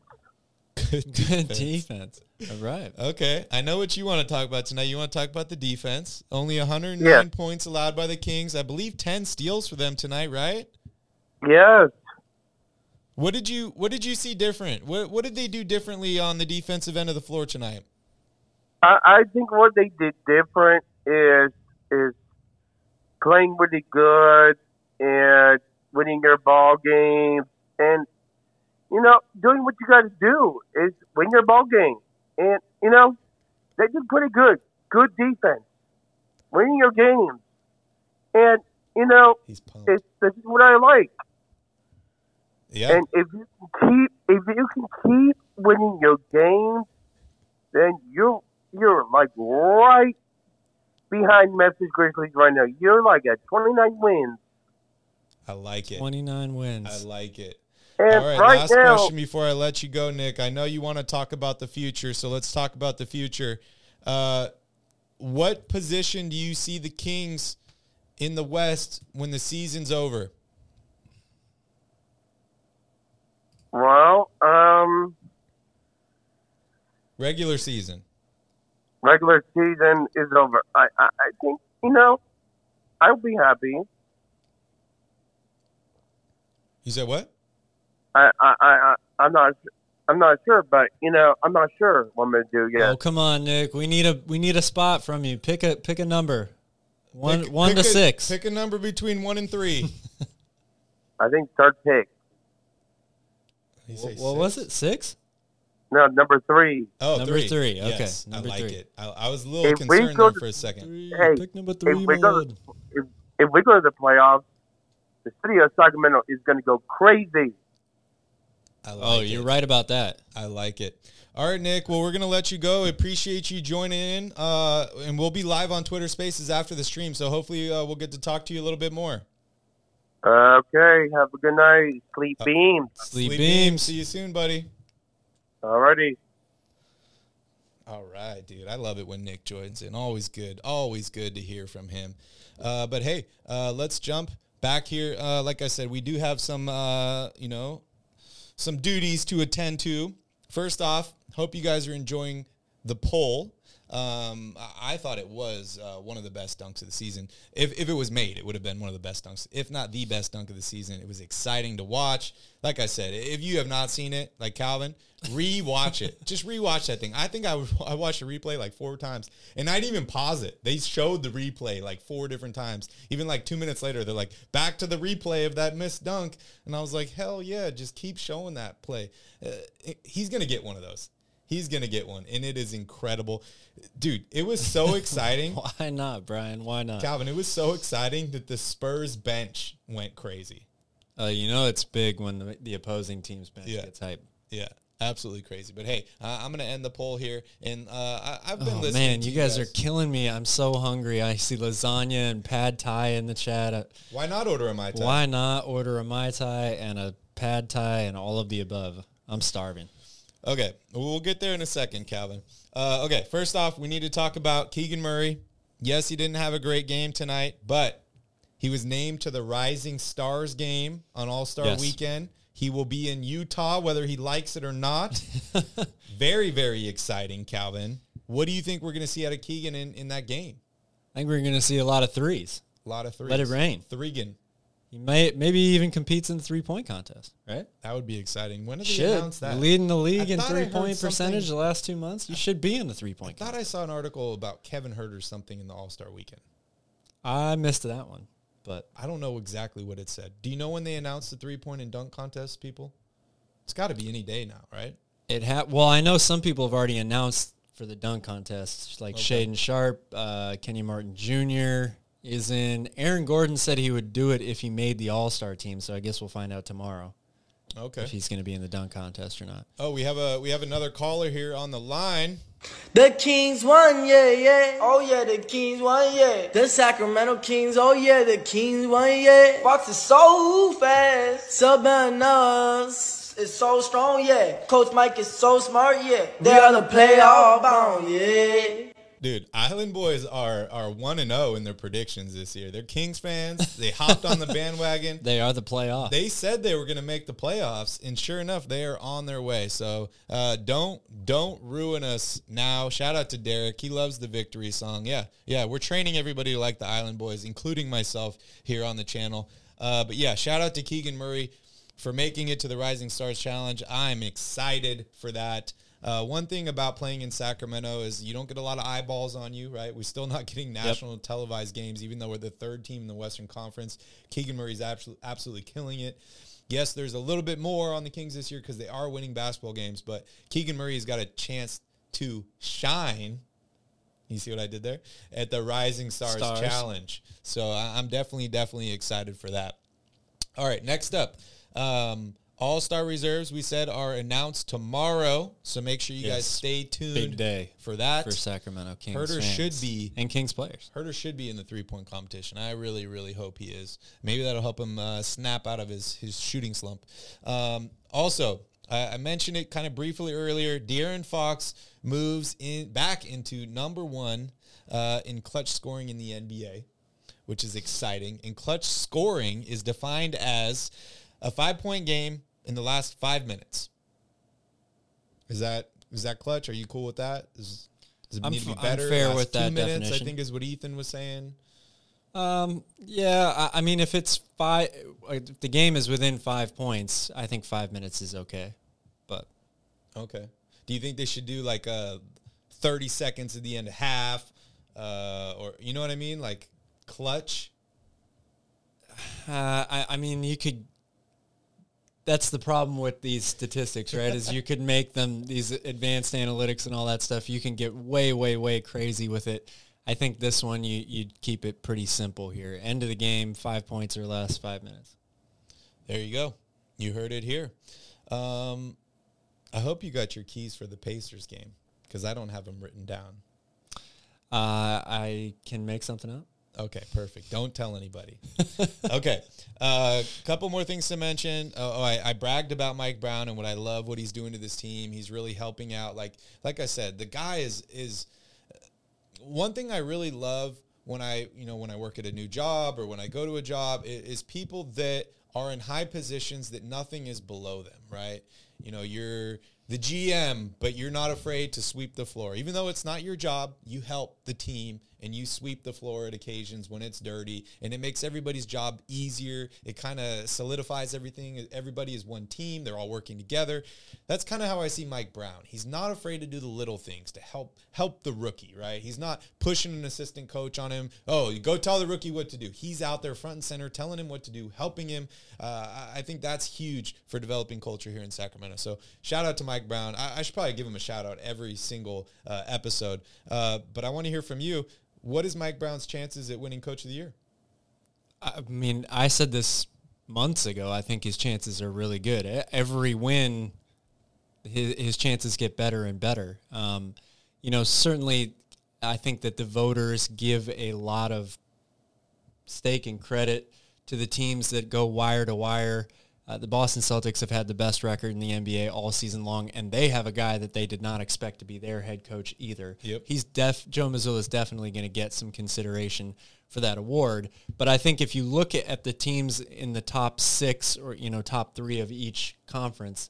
Good Good defense. All right. Okay, I know what you want to talk about tonight. You want to talk about the defense. Only 109 Yeah. points allowed by the Kings. I believe 10 steals for them tonight, right? Yes. What did you What did you see different? What What did they do differently on the defensive end of the floor tonight? I, I think what they did different is is playing really good and winning their ball games and you know doing what you got to do is win your ball game and you know they did pretty good good defense winning your games and you know He's it's, this is what I like Yeah, and if you can keep if you can keep winning your games, then you're you're like right behind Memphis Grizzlies right now. You're like at 29 wins, I like it. 29 wins. I like it. And All right, right last now, question before I let you go, Nick. I know you want to talk about the future, so let's talk about the future. Uh, what position do you see the Kings in the West when the season's over? well, um, Regular season. regular season is over. I, I I think you know I'll be happy. You said what? I I I I- I'm not I'm not sure, but you know I'm not sure what I'm gonna do yet. Oh come on, Nick. We need a we need a spot from you. Pick a pick a number. One Pick- one pick to a- six. Pick a number between one and three. I think third pick. You say what was it? Six? No, number three. Oh, Number three. three, okay, Yes, number I like three. it. I, I was a little If concerned there to- for a second. Three. Hey, pick number three, if we go bud. if, if we go to the playoffs, the city of Sacramento is going to go crazy. I like Oh, it. you're right about that. I like it. All right, Nick. Well, we're gonna let you go. Appreciate you joining in, uh, and we'll be live on Twitter Spaces after the stream. So hopefully, uh, we'll get to talk to you a little bit more. Okay, have a good night. Sleep Uh, beams. Sleep Sleep beams. See you soon, buddy. Alrighty. All right, dude. I love it when Nick joins in. Always good. Always good to hear from him. Uh, but hey, uh, let's jump back here. Uh, like I said, we do have some, uh, you know, some duties to attend to. First off, hope you guys are enjoying the poll. Um, I I thought it was uh, one of the best dunks of the season. If, if it was made, it would have been one of the best dunks, if not the best dunk of the season. It was exciting to watch. Like I said, if you have not seen it, like Calvin, rewatch it. Just rewatch that thing. I think I, I watched the replay like four times, and I didn't even pause it. They showed the replay like four different times. Even like two minutes later, they're like, back to the replay of that missed dunk. And I was like, hell yeah, just keep showing that play. Uh, he's going to get one of those. He's going to get one, and it is incredible. Dude, it was so exciting. Why not, Brian? Why not? Calvin, it was so exciting that the Spurs bench went crazy. Uh, you know it's big when the, the opposing team's bench Yeah. gets hype. Yeah, absolutely crazy. But hey, uh, I'm going to end the poll here. And uh, I, I've been Oh listening man, to you guys, are killing me. I'm so hungry. I see lasagna and pad thai in the chat. Uh, Why not order a Mai Tai? Why not order a mai tai and a pad thai and all of the above? I'm starving. Okay, we'll get there in a second, Calvin. Uh, okay, first off, we need to talk about Keegan Murray. Yes, he didn't have a great game tonight, but he was named to the Rising Stars game on All Star Yes. Weekend. He will be in Utah, whether he likes it or not. very, very exciting, Calvin. What do you think we're going to see out of Keegan in, in that game? I think we're going to see a lot of threes. A lot of threes. Let it rain. Threegan. He may maybe even competes in the three point contest, right? That would be exciting. When did they Should announce that? leading the league in three point percentage the last two months. You should be in the three point. I point. thought I saw an article about Kevin Huerter something in the All Star Weekend. I missed that one, but I don't know exactly what it said. Do you know when they announced the three point and dunk contest, people? It's got to be any day now, right? it had. Well, I know some people have already announced for the dunk contest, like Okay. Shaedon Sharpe, uh, Kenyon Martin Jr. is in. Aaron Gordon said he would do it if he made the All Star team. So I guess we'll find out tomorrow Okay. if he's going to be in the dunk contest or not. Oh, we have a we have another caller here on the line. The Kings won, yeah, yeah. Oh yeah, the Kings won, yeah. The Sacramento Kings, oh yeah, the Kings won, yeah. Fox is so fast. Sabonis is so strong, yeah. Coach Mike is so smart, yeah. They are the playoff bound, yeah. Dude, Island Boys are are one and zero in their predictions this year. They're Kings fans. They hopped on the bandwagon. They are the playoff. They said they were going to make the playoffs, and sure enough, they are on their way. So uh, don't don't ruin us now. Shout out to Derek. He loves the victory song. Yeah, yeah. We're training everybody to like the Island Boys, including myself here on the channel. Uh, but yeah, shout out to Keegan Murray for making it to the Rising Stars Challenge. I'm excited for that. Uh, one thing about playing in Sacramento is you don't get a lot of eyeballs on you, right? We're still not getting national televised games, even though we're the third team in the Western Conference. Keegan Murray's absolutely, absolutely killing it. Yes, there's a little bit more on the Kings this year because they are winning basketball games, but Keegan Murray has got a chance to shine. You see what I did there? At the Rising Stars, Stars. Challenge. So I'm definitely, definitely excited for that. All right, next up. Um, all star reserves, we said, are announced tomorrow. So make sure you guys stay tuned Big day for that. for Sacramento Kings. Huerter fans should be- and Kings players. Huerter should be in the three point competition. I really, really hope he is. Maybe that'll help him uh, snap out of his, his shooting slump. Um, also, I, I mentioned it kind of briefly earlier. De'Aaron Fox moves in back into number one uh, in clutch scoring in the NBA, which is exciting. And clutch scoring is defined as a five point game in the last five minutes. Is that is that clutch? Are you cool with that? Is, does it I'm need to be f- I'm better? fair Last with two that minutes, I think is what Ethan was saying. Um, yeah, I, I mean, if it's five, if the game is within five points, I think five minutes is okay. But Okay. Do you think they should do like uh, 30 seconds at the end of half? Uh, or you know what I mean? Like clutch? uh, I, I mean, you could. That's the problem with these statistics, right? is you could make them these advanced analytics and all that stuff. You can get way, way, way crazy with it. I think this one you you'd keep it pretty simple here. End of the game, five points or less, five minutes. There you go. You heard it here. Um, I hope you got your keys for the Pacers game because I don't have them written down. Uh, I can make something up. Okay, perfect. Don't tell anybody. okay, a uh, couple more things to mention. Oh, oh, I, I bragged about Mike Brown and what I love what he's doing to this team. He's really helping out. Like like I said, the guy is is one thing I really love when I you know when I work at a new job or when I go to a job is, is people that are in high positions that nothing is below them. Right? You know, you're the GM, but you're not afraid to sweep the floor. Even though it's not your job, you help the team and you sweep the floor at occasions when it's dirty and it makes everybody's job easier. It kind of solidifies everything. Everybody is one team. They're all working together. That's kind of how I see Mike Brown. He's not afraid to do the little things to help help the rookie, right? He's not pushing an assistant coach on him. Oh, you go tell the rookie what to do. He's out there front and center telling him what to do, helping him. Uh, I- think that's huge for developing culture here in Sacramento. So shout out to Mike Brown. I, I should probably give him a shout out every single uh, episode. Uh, but I want to hear from you. What is Mike Brown's chances at winning Coach of the Year? I mean, I said this months ago. I think his chances are really good. Every win, his, his chances get better and better. Um, you know, certainly, I think that the voters give a lot of stake and credit to the teams that go wire to wire. Uh, the Boston Celtics have had the best record in the NBA all season long, and they have a guy that they did not expect to be their head coach either. Yep. He's def Joe Mazzulla is definitely going to get some consideration for that award. But I think if you look at, at the teams in the top six or you know top three of each conference,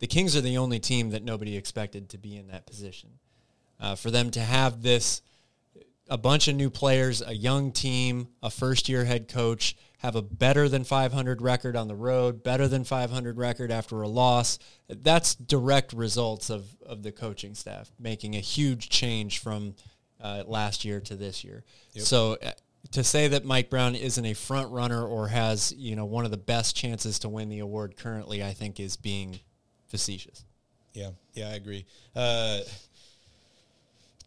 the Kings are the only team that nobody expected to be in that position. Uh, for them to have this a bunch of new players, a young team, a first year head coach, have a better than 500 record on the road, better than 500 record after a loss. That's direct results of, of the coaching staff making a huge change from uh, last year to this year. So uh, to say that Mike Brown isn't a front runner or has, you know, one of the best chances to win the award currently, I think is being facetious. Yeah, yeah, I agree. Uh,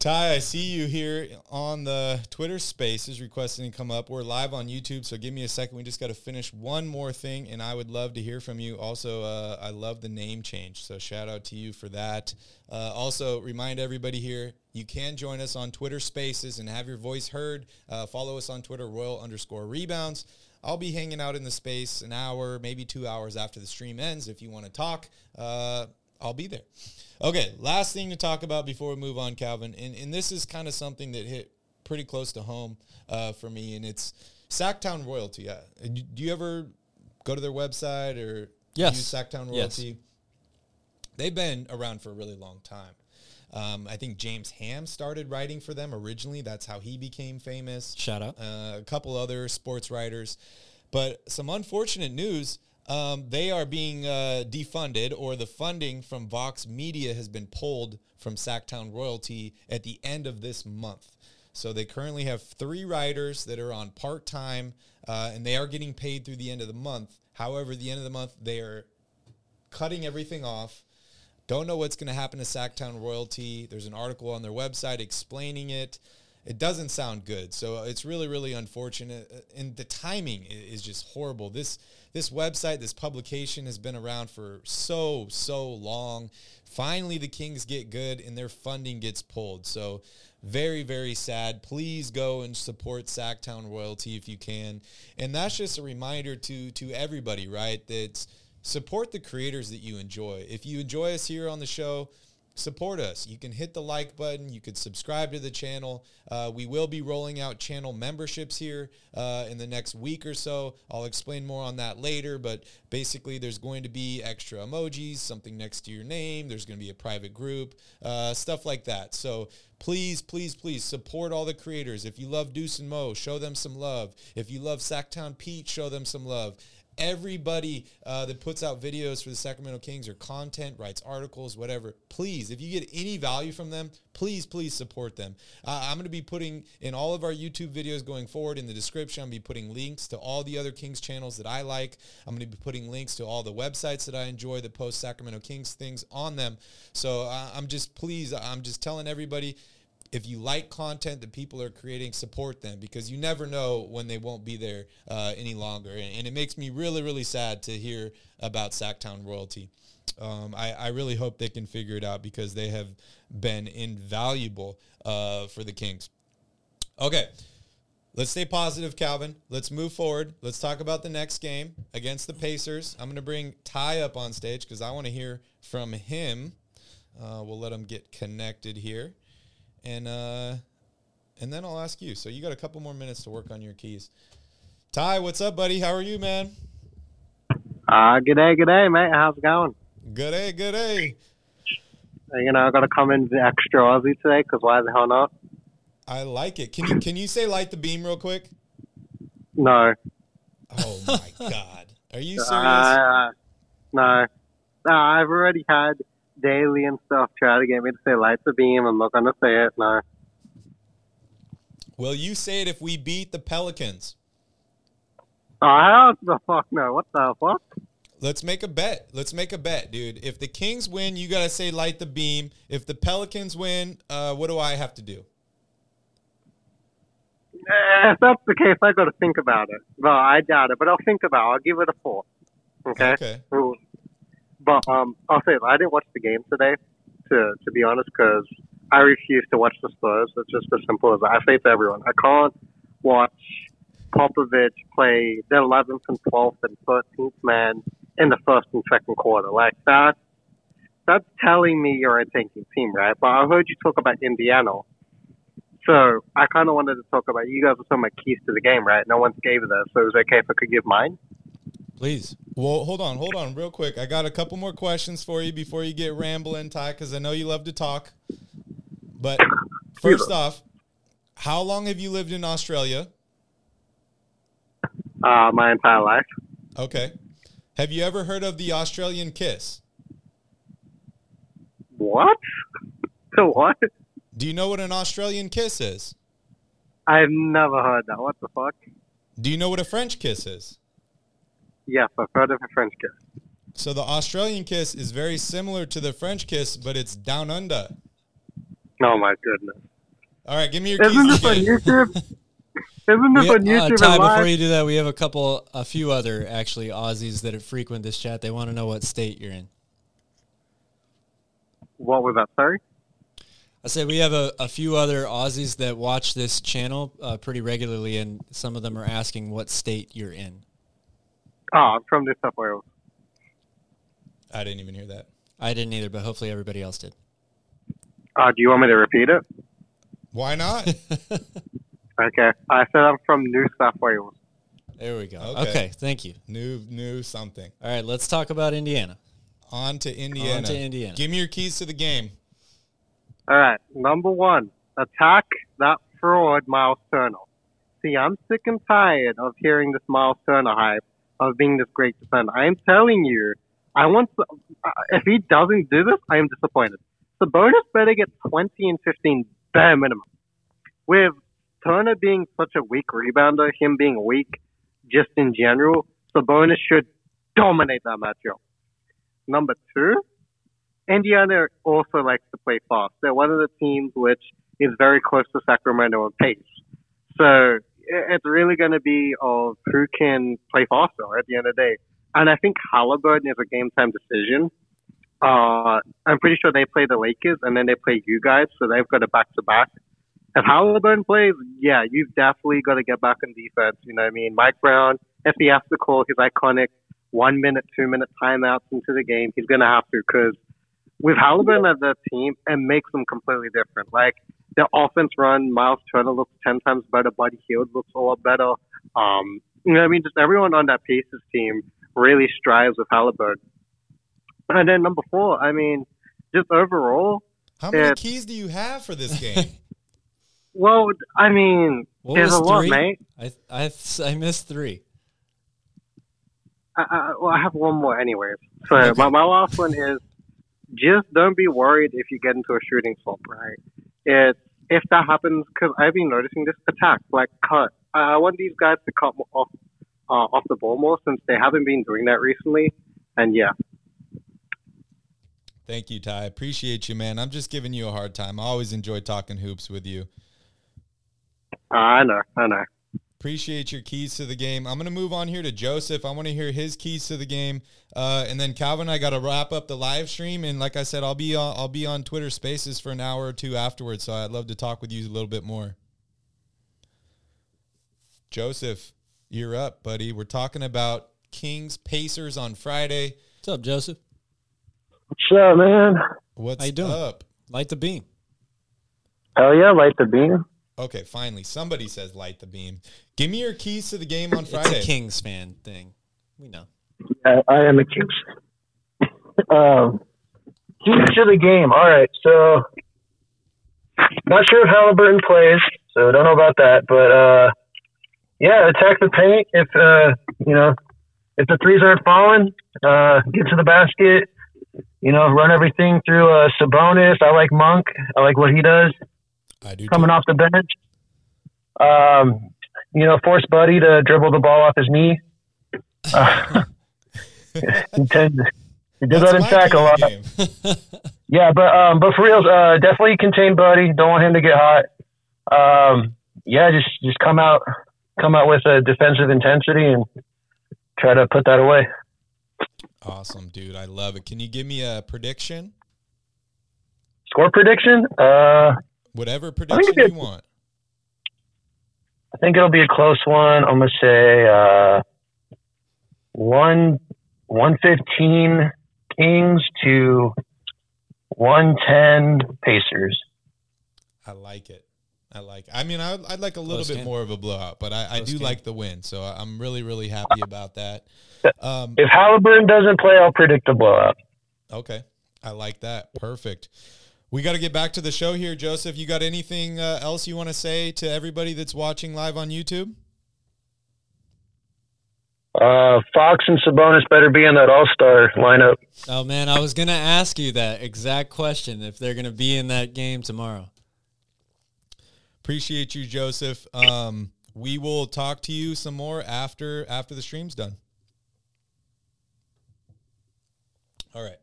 Ty, I see you here on the Twitter Spaces requesting to come up. We're live on YouTube, so give me a second. We just got to finish one more thing, and I would love to hear from you. Also, uh, I love the name change, so shout out to you for that. Uh, also, remind everybody here you can join us on Twitter Spaces and have your voice heard. Uh, follow us on Twitter, Royal underscore rebounds. I'll be hanging out in the space an hour, maybe two hours after the stream ends. If you want to talk, uh, I'll be there. Okay, last thing to talk about before we move on, Calvin, and, and this is kind of something that hit pretty close to home uh, for me, and it's Sactown Royalty. Uh, do you ever go to their website or Yes. use Sactown Yes. Royalty? They've been around for a really long time. Um, I think James Ham started writing for them originally. That's how he became famous Shout out. uh, a couple other sports writers. But some unfortunate news. Um, they are being uh, defunded, or the funding from Vox Media has been pulled from Sactown Royalty at the end of this month. So they currently have three writers that are on part time, uh, and they are getting paid through the end of the month. However, the end of the month, they are cutting everything off. Don't know what's going to happen to Sactown Royalty. There's an article on their website explaining it. It doesn't sound good. So it's really, really unfortunate. Uh, And the timing is just horrible. This this website, this publication has been around for so, so long. Finally, the Kings get good and their funding gets pulled. So very, very sad. Please go and support Sactown Royalty if you can. And that's just a reminder to to everybody, right? That support the creators that you enjoy. If you enjoy us here on the show, support us. You can hit the like button. You could subscribe to the channel. Uh, we will be rolling out channel memberships here uh, in the next week or so. I'll explain more on that later, but basically, there's going to be extra emojis, something next to your name. There's going to be a private group, uh, stuff like that. So please, please, please support all the creators. If you love Deuce and Mo, show them some love. If you love Sacktown Pete, show them some love everybody uh, that puts out videos for the Sacramento Kings or content, writes articles, whatever, please, if you get any value from them, please, please support them. Uh, I'm going to be putting in all of our YouTube videos going forward in the description, I'm going to be putting links to all the other Kings channels that I like. I'm going to be putting links to all the websites that I enjoy that post Sacramento Kings things on them. So uh, I'm just, please, I'm just telling everybody, if you like content that people are creating, support them because you never know when they won't be there uh, any longer. And, and it makes me really, really sad to hear about Sactown Royalty. Um, I, I really hope they can figure it out because they have been invaluable uh, for the Kings. Okay. Let's stay positive, Calvin. Let's move forward. Let's talk about the next game against the Pacers. I'm going to bring Ty up on stage because I want to hear from him. Uh, we'll let him get connected here and uh, and then I'll ask you. So you got a couple more minutes to work on your keys. Ty, what's up, buddy? How are you, man? Uh, good day, good day, mate. How's it going? Good day, good day. Uh, You know, I got to come in the extra Aussie today because why the hell not? I like it. Can you can you say light the beam real quick? No. Oh my god, are you serious? Uh, no. No, I've already had Daily and stuff try to get me to say light the beam. I'm not going to say it. now. Will you say it if we beat the Pelicans? Oh, how the fuck no? What the fuck? Let's make a bet. Let's make a bet, dude. If the Kings win, you gotta say light the beam. If the Pelicans win, uh, what do I have to do? Eh, If that's the case, i got to think about it. Well, I doubt it, but I'll think about it. I'll give it a four. Okay? Okay. Ooh. But um, I'll say I didn't watch the game today, to to be honest, because I refuse to watch the Spurs. It's just as simple as that. I say to everyone, I can't watch Popovich play the 11th and 12th and 13th man in the first and second quarter. Like that, that's telling me you're a tanking team, right? But I heard you talk about Indiana. So I kind of wanted to talk about you guys were talking about keys to the game, right? No one's gave this, so it was okay if I could give mine. Please. Well, hold on, hold on, real quick. I got a couple more questions for you before you get rambling, Ty, because I know you love to talk. But first off, How long have you lived in Australia? Uh, my entire life. Okay. Have you ever heard of the Australian kiss? What? So what? Do you know what an Australian kiss is? I've never heard that. What the fuck? Do you know what a French kiss is? Yes, I've heard of a French kiss. So the Australian kiss is very similar to the French kiss, but it's down under. Oh my goodness. All right, give me your kiss. Isn't keys. this on to the game. YouTube? Isn't this We- on uh, Ty, before you do that, we have a couple, a few other actually Aussies that frequent this chat. They want to know what state you're in. What was that? Sorry. I said we have a, a few other Aussies that watch this channel uh, pretty regularly, and some of them are asking what state you're in. Oh, I'm from New South Wales. I didn't even hear that. I didn't either, but hopefully everybody else did. Uh, do you want me to repeat it? Why not? Okay. I said I'm from New South Wales. There we go. Okay. Okay. thank you. new, new something. All right, let's talk about Indiana. On to Indiana. On to Indiana. Give me your keys to the game. All right. Number one, attack that fraud, Miles Turner. See, I'm sick and tired of hearing this Miles Turner hype of being this great defender. I am telling you, I want. To, uh, if he doesn't do this, I am disappointed. Sabonis better get 20 and 15 bare minimum. With Turner being such a weak rebounder, him being weak just in general, Sabonis should dominate that matchup. Number two, Indiana also likes to play fast. They're one of the teams which is very close to Sacramento in pace. So it's really going to be of who can play faster at the end of the day. And I think Halliburton is a game time decision. Uh, I'm pretty sure they play the Lakers and then they play you guys, so they've got a back to back. If Halliburton plays, yeah, you've definitely got to get back on defense. You know what I mean? Mike Brown, if he has to call his iconic one minute, two minute timeouts into the game, he's going to have to because with Halliburton as a team, it makes them completely different. Like their offense run, Miles Turner looks ten times better. Buddy Hield looks a lot better. Um, you know, I mean, just everyone on that Pacers team really strives with Halliburton. And then number four, I mean, just overall, How many keys do you have for this game? well, I mean, What there's a lot, mate. I, I I missed three. I, I, well, I have one more, anyways. So Okay. my, my last one is just don't be worried if you get into a shooting slump, right? It's if that happens, because I've been noticing this attack, like cut. I I want these guys to cut off uh, off the ball more since they haven't been doing that recently. And yeah, Thank you, Ty. Appreciate you, man. I'm just giving you a hard time. I always enjoy talking hoops with you. uh, I know, I know. Appreciate your keys to the game. I'm going to move on here to Joseph. I want to hear his keys to the game, uh, and then Calvin. I got to wrap up the live stream, and like I said, I'll be on, I'll be on Twitter Spaces for an hour or two afterwards. So I'd love to talk with you a little bit more. Joseph, you're up, buddy. We're talking about Kings Pacers on Friday. What's up, Joseph? What's up, man? What's How you doing? up? Light the beam. Hell yeah, light the beam. Okay, finally, somebody says light the beam. Give me your keys to the game on It's Friday. a Kings fan thing. We know. I, I am a Kings. um, keys to the game. All right, so not sure if Halliburton plays, so don't know about that. But uh, yeah, attack the paint. If uh, you know, if the threes aren't falling, uh, get to the basket. You know, run everything through uh, Sabonis. I like Monk. I like what he does. I do. coming too. off the bench. Um, you know, force Buddy to dribble the ball off his knee. Uh, he tends he did that in That's track a lot. Yeah, but um, but for real, uh, definitely contain Buddy. Don't want him to get hot. Um, yeah, just just come out come out with a defensive intensity and try to put that away. Awesome, dude. I love it. Can you give me a prediction? Score prediction? Uh, Whatever think prediction it- you want. I think it'll be a close one. I'm gonna say uh, one one fifteen Kings to one ten Pacers. I like it. I like. I mean, I, I'd like a little Close bit game. more of a blowout, but I, I do game. like the win. So I- I'm really, really happy about that. Um, If Halliburton doesn't play, I'll predict a blowout. okay, I like that. Perfect. We got to get back to the show here, Joseph. You got anything uh, else you want to say to everybody that's watching live on YouTube? Uh, Fox and Sabonis better be in that All Star lineup. Oh man, I was gonna ask you that exact question if they're gonna be in that game tomorrow. Appreciate you, Joseph. Um, we will talk to you some more after after the stream's done. All right,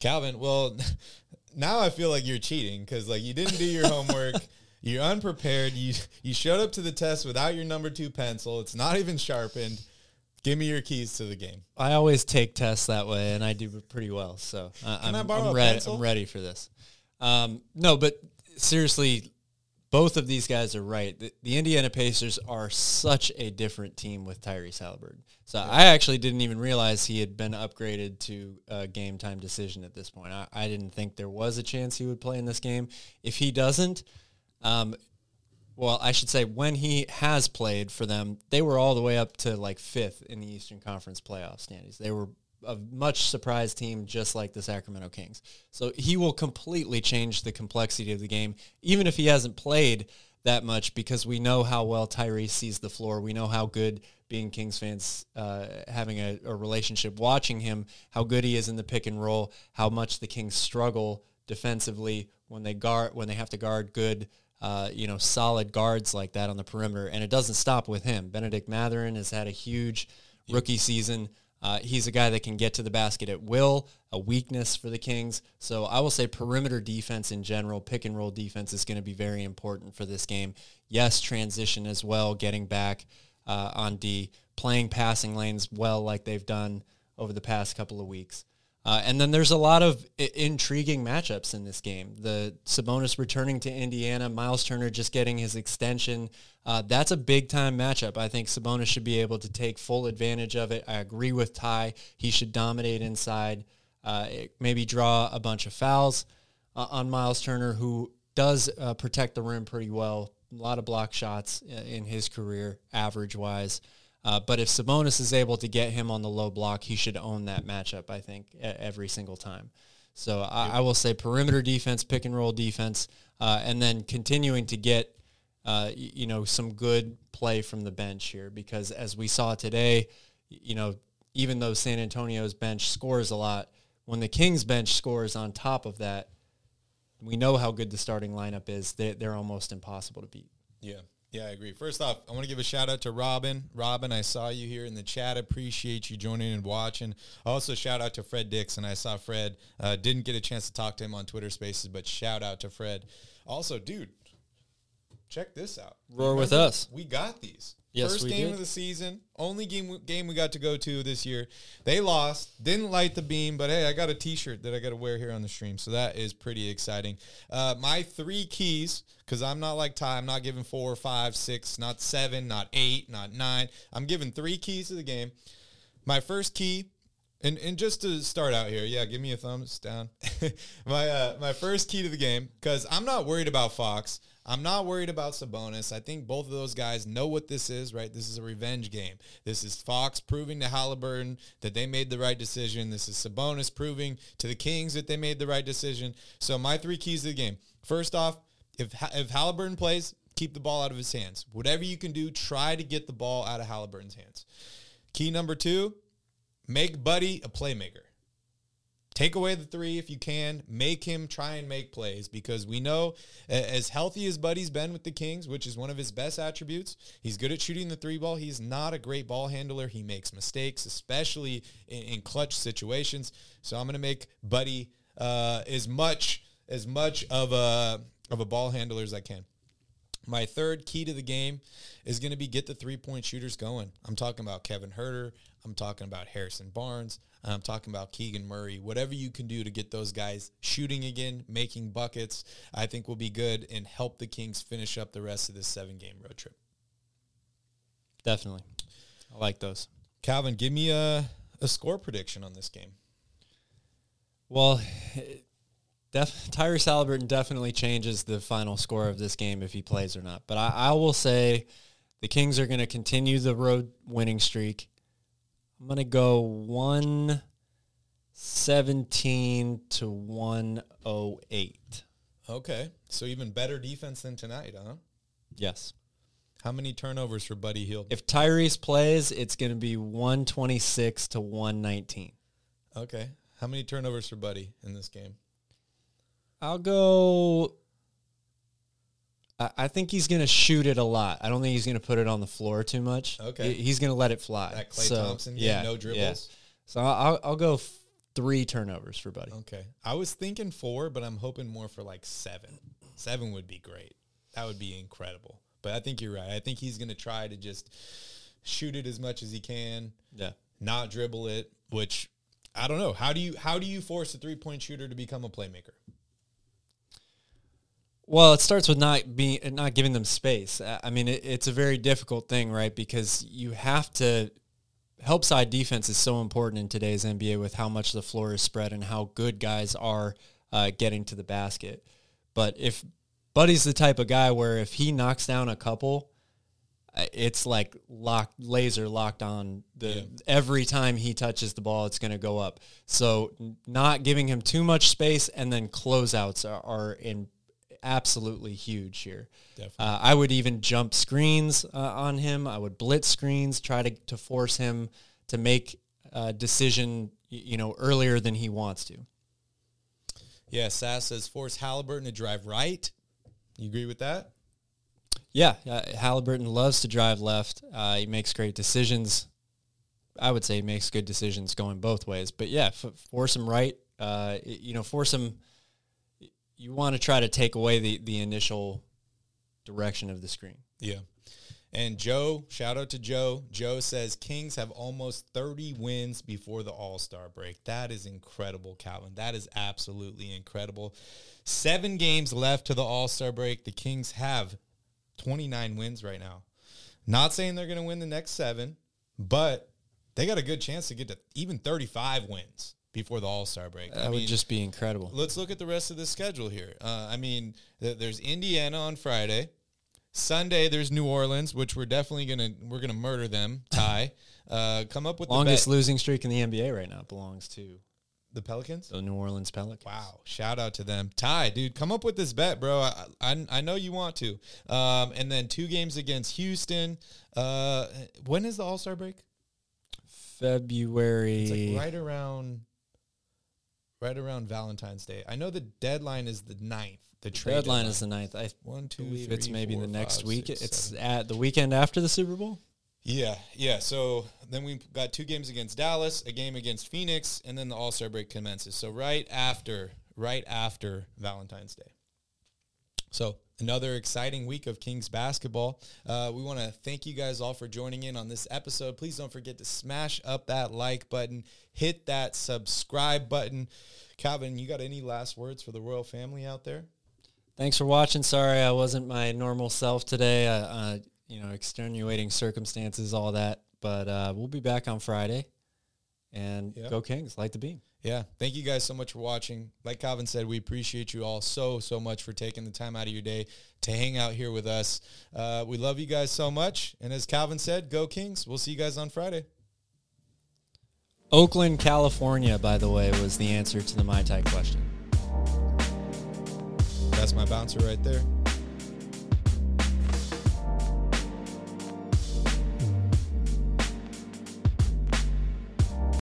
Calvin. Well, now I feel like you're cheating because like you didn't do your homework. You're unprepared. You you showed up to the test without your number two pencil. It's not even sharpened. Give me your keys to the game. I always take tests that way, and I do pretty well. So uh, Can I I'm, borrow I'm a ready. pencil? I'm ready for this. Um, no, but seriously, both of these guys are right. The, the Indiana Pacers are such a different team with Tyrese Halliburton. So I actually didn't even realize he had been upgraded to a game time decision at this point. I, I didn't think there was a chance he would play in this game. If he doesn't, um, well, I should say when he has played for them, they were all the way up to like fifth in the Eastern Conference playoff standings. They were a much surprise team, just like the Sacramento Kings. So he will completely change the complexity of the game, even if he hasn't played that much, because we know how well Tyrese sees the floor. We know how good being Kings fans, uh, having a, a relationship, watching him, how good he is in the pick and roll, how much the Kings struggle defensively when they guard when they have to guard good uh, you know, solid guards like that on the perimeter. And it doesn't stop with him. Bennedict Mathurin has had a huge rookie season. Uh, he's a guy that can get to the basket at will, a weakness for the Kings. So I will say perimeter defense in general, pick and roll defense is going to be very important for this game. Yes, transition as well, getting back uh, on D, playing passing lanes well like they've done over the past couple of weeks. Uh, and then there's a lot of I- intriguing matchups in this game. The Sabonis returning to Indiana, Myles Turner just getting his extension. Uh, that's a big time matchup. I think Sabonis should be able to take full advantage of it. I agree with Ty. He should dominate inside, uh, maybe draw a bunch of fouls uh, on Myles Turner, who does uh, protect the rim pretty well. A lot of block shots uh, in his career, average wise. Uh, but if Sabonis is able to get him on the low block, he should own that matchup, I think, every single time. So I, I will say perimeter defense, pick and roll defense, uh, and then continuing to get, uh, you know, some good play from the bench here because as we saw today, you know, even though San Antonio's bench scores a lot, when the Kings bench scores on top of that, we know how good the starting lineup is. They, they're almost impossible to beat. Yeah. Yeah, I agree. First off, I want to give a shout out to Robin. Robin, I saw you here in the chat. Appreciate you joining and watching. Also, shout out to Fred Dixon. I saw Fred. Uh, didn't get a chance to talk to him on Twitter Spaces, but shout out to Fred. Also, dude, check this out. Roar with us. We got these. Yes, First game did. of the season. Only game game we got to go to this year. They lost. Didn't light the beam, but hey, I got a T-shirt that I got to wear here on the stream, so that is pretty exciting. Uh, my three keys, because I'm not like Ty. I'm not giving four, five, six, not seven, not eight, not nine. I'm giving three keys to the game. My first key, and and just to start out here, yeah, give me a thumbs down. my uh, my first key to the game, because I'm not worried about Fox. I'm not worried about Sabonis. I think both of those guys know what this is, right? This is a revenge game. This is Fox proving to Halliburton that they made the right decision. This is Sabonis proving to the Kings that they made the right decision. So my three keys to the game. First off, if if Halliburton plays, keep the ball out of his hands. Whatever you can do, try to get the ball out of Halliburton's hands. Key number two, make Buddy a playmaker. Take away the three if you can. Make him try and make plays because we know as healthy as Buddy's been with the Kings, which is one of his best attributes, he's good at shooting the three ball. He's not a great ball handler. He makes mistakes, especially in, in clutch situations. So I'm going to make Buddy uh, as much as much of a of a ball handler as I can. My third key to the game is going to be get the three point shooters going. I'm talking about Kevin Huerter. I'm talking about Harrison Barnes. I'm talking about Keegan Murray. Whatever you can do to get those guys shooting again, making buckets, I think will be good and help the Kings finish up the rest of this seven game road trip. Definitely. I like those. Calvin, give me a, a score prediction on this game. Well, def- Tyrese Halliburton definitely changes the final score of this game if he plays or not. But I, I will say the Kings are going to continue the road winning streak. I'm going to go 117 to 108. Okay. So even better defense than tonight, huh? Yes. How many turnovers for Buddy Hield? If Tyrese plays, it's going to be 126 to 119. Okay. How many turnovers for Buddy in this game? I'll go. I, I think he's going to shoot it a lot. I don't think he's going to put it on the floor too much. Okay. He- he's going to let it fly. That Klay So, Thompson game, yeah, no yeah. dribbles? So I'll, I'll go f- three turnovers for Buddy. Okay. I was thinking four, but I'm hoping more for like seven. Seven would be great. That would be incredible. But I think you're right. I think he's going to try to just shoot it as much as he can, Yeah. not dribble it, which I don't know. How do you how do you force a three-point shooter to become a playmaker? Well, it starts with not being not giving them space. I mean, it, it's a very difficult thing, right? Because you have to help side defense is so important in today's NBA with how much the floor is spread and how good guys are uh, getting to the basket. But if Buddy's the type of guy where if he knocks down a couple, uh, it's like locked laser locked on the every time he touches the ball it's going to go up so not giving him too much space and then closeouts are, are in absolutely huge here Definitely. uh, i would even jump screens uh, on him i would blitz screens try to, to force him to make a decision you know earlier than he wants to Yeah, Sass says force Halliburton to drive right. You agree with that? Yeah, uh, Halliburton loves to drive left. Uh, he makes great decisions. I would say he makes good decisions going both ways. But yeah, f- force him right. Uh, you know, force him. You want to try to take away the the initial direction of the screen. Yeah. And Joe, shout out to Joe. Joe says Kings have almost 30 wins before the All Star break. That is incredible, Calvin. That is absolutely incredible. Seven games left to the All Star break. The Kings have 29 wins right now. Not saying they're going to win the next seven, but they got a good chance to get to even 35 wins before the All Star break. That would just be incredible. Let's look at the rest of the schedule here. Uh, I mean, th- there's Indiana on Friday. Sunday there's New Orleans, which we're definitely gonna we're gonna murder them. Ty, uh, come up with Longest losing streak in the NBA right now belongs to the Pelicans. the New Orleans Pelicans. Wow! Shout out to them, Ty, dude. Come up with this bet, bro. I I, I know you want to. Um, and then two games against Houston. Uh, when is the All Star break? February. It's like right around, right around Valentine's Day. I know the deadline is the 9th. The trade deadline is the ninth. I One, two, believe it's maybe four, the next five, week. six, it's seven. at the weekend after the Super Bowl. Yeah, yeah. So then we got two games against Dallas, a game against Phoenix, and then the All Star break commences. So right after, right after Valentine's Day. So another exciting week of Kings basketball. Uh, we want to thank you guys all for joining in on this episode. Please don't forget to smash up that like button, hit that subscribe button. Calvin, you got any last words for the royal family out there? Thanks for watching. Sorry I wasn't my normal self today. Uh, uh, you know, extenuating circumstances, all that. But uh, we'll be back on Friday. And Yeah. go Kings, light the beam. Yeah. Thank you guys so much for watching. Like Calvin said, we appreciate you all so, so much for taking the time out of your day to hang out here with us. Uh, we love you guys so much. And as Calvin said, go Kings. We'll see you guys on Friday. Oakland, California, by the way, was the answer to the Mai Tai question. That's my bouncer right there.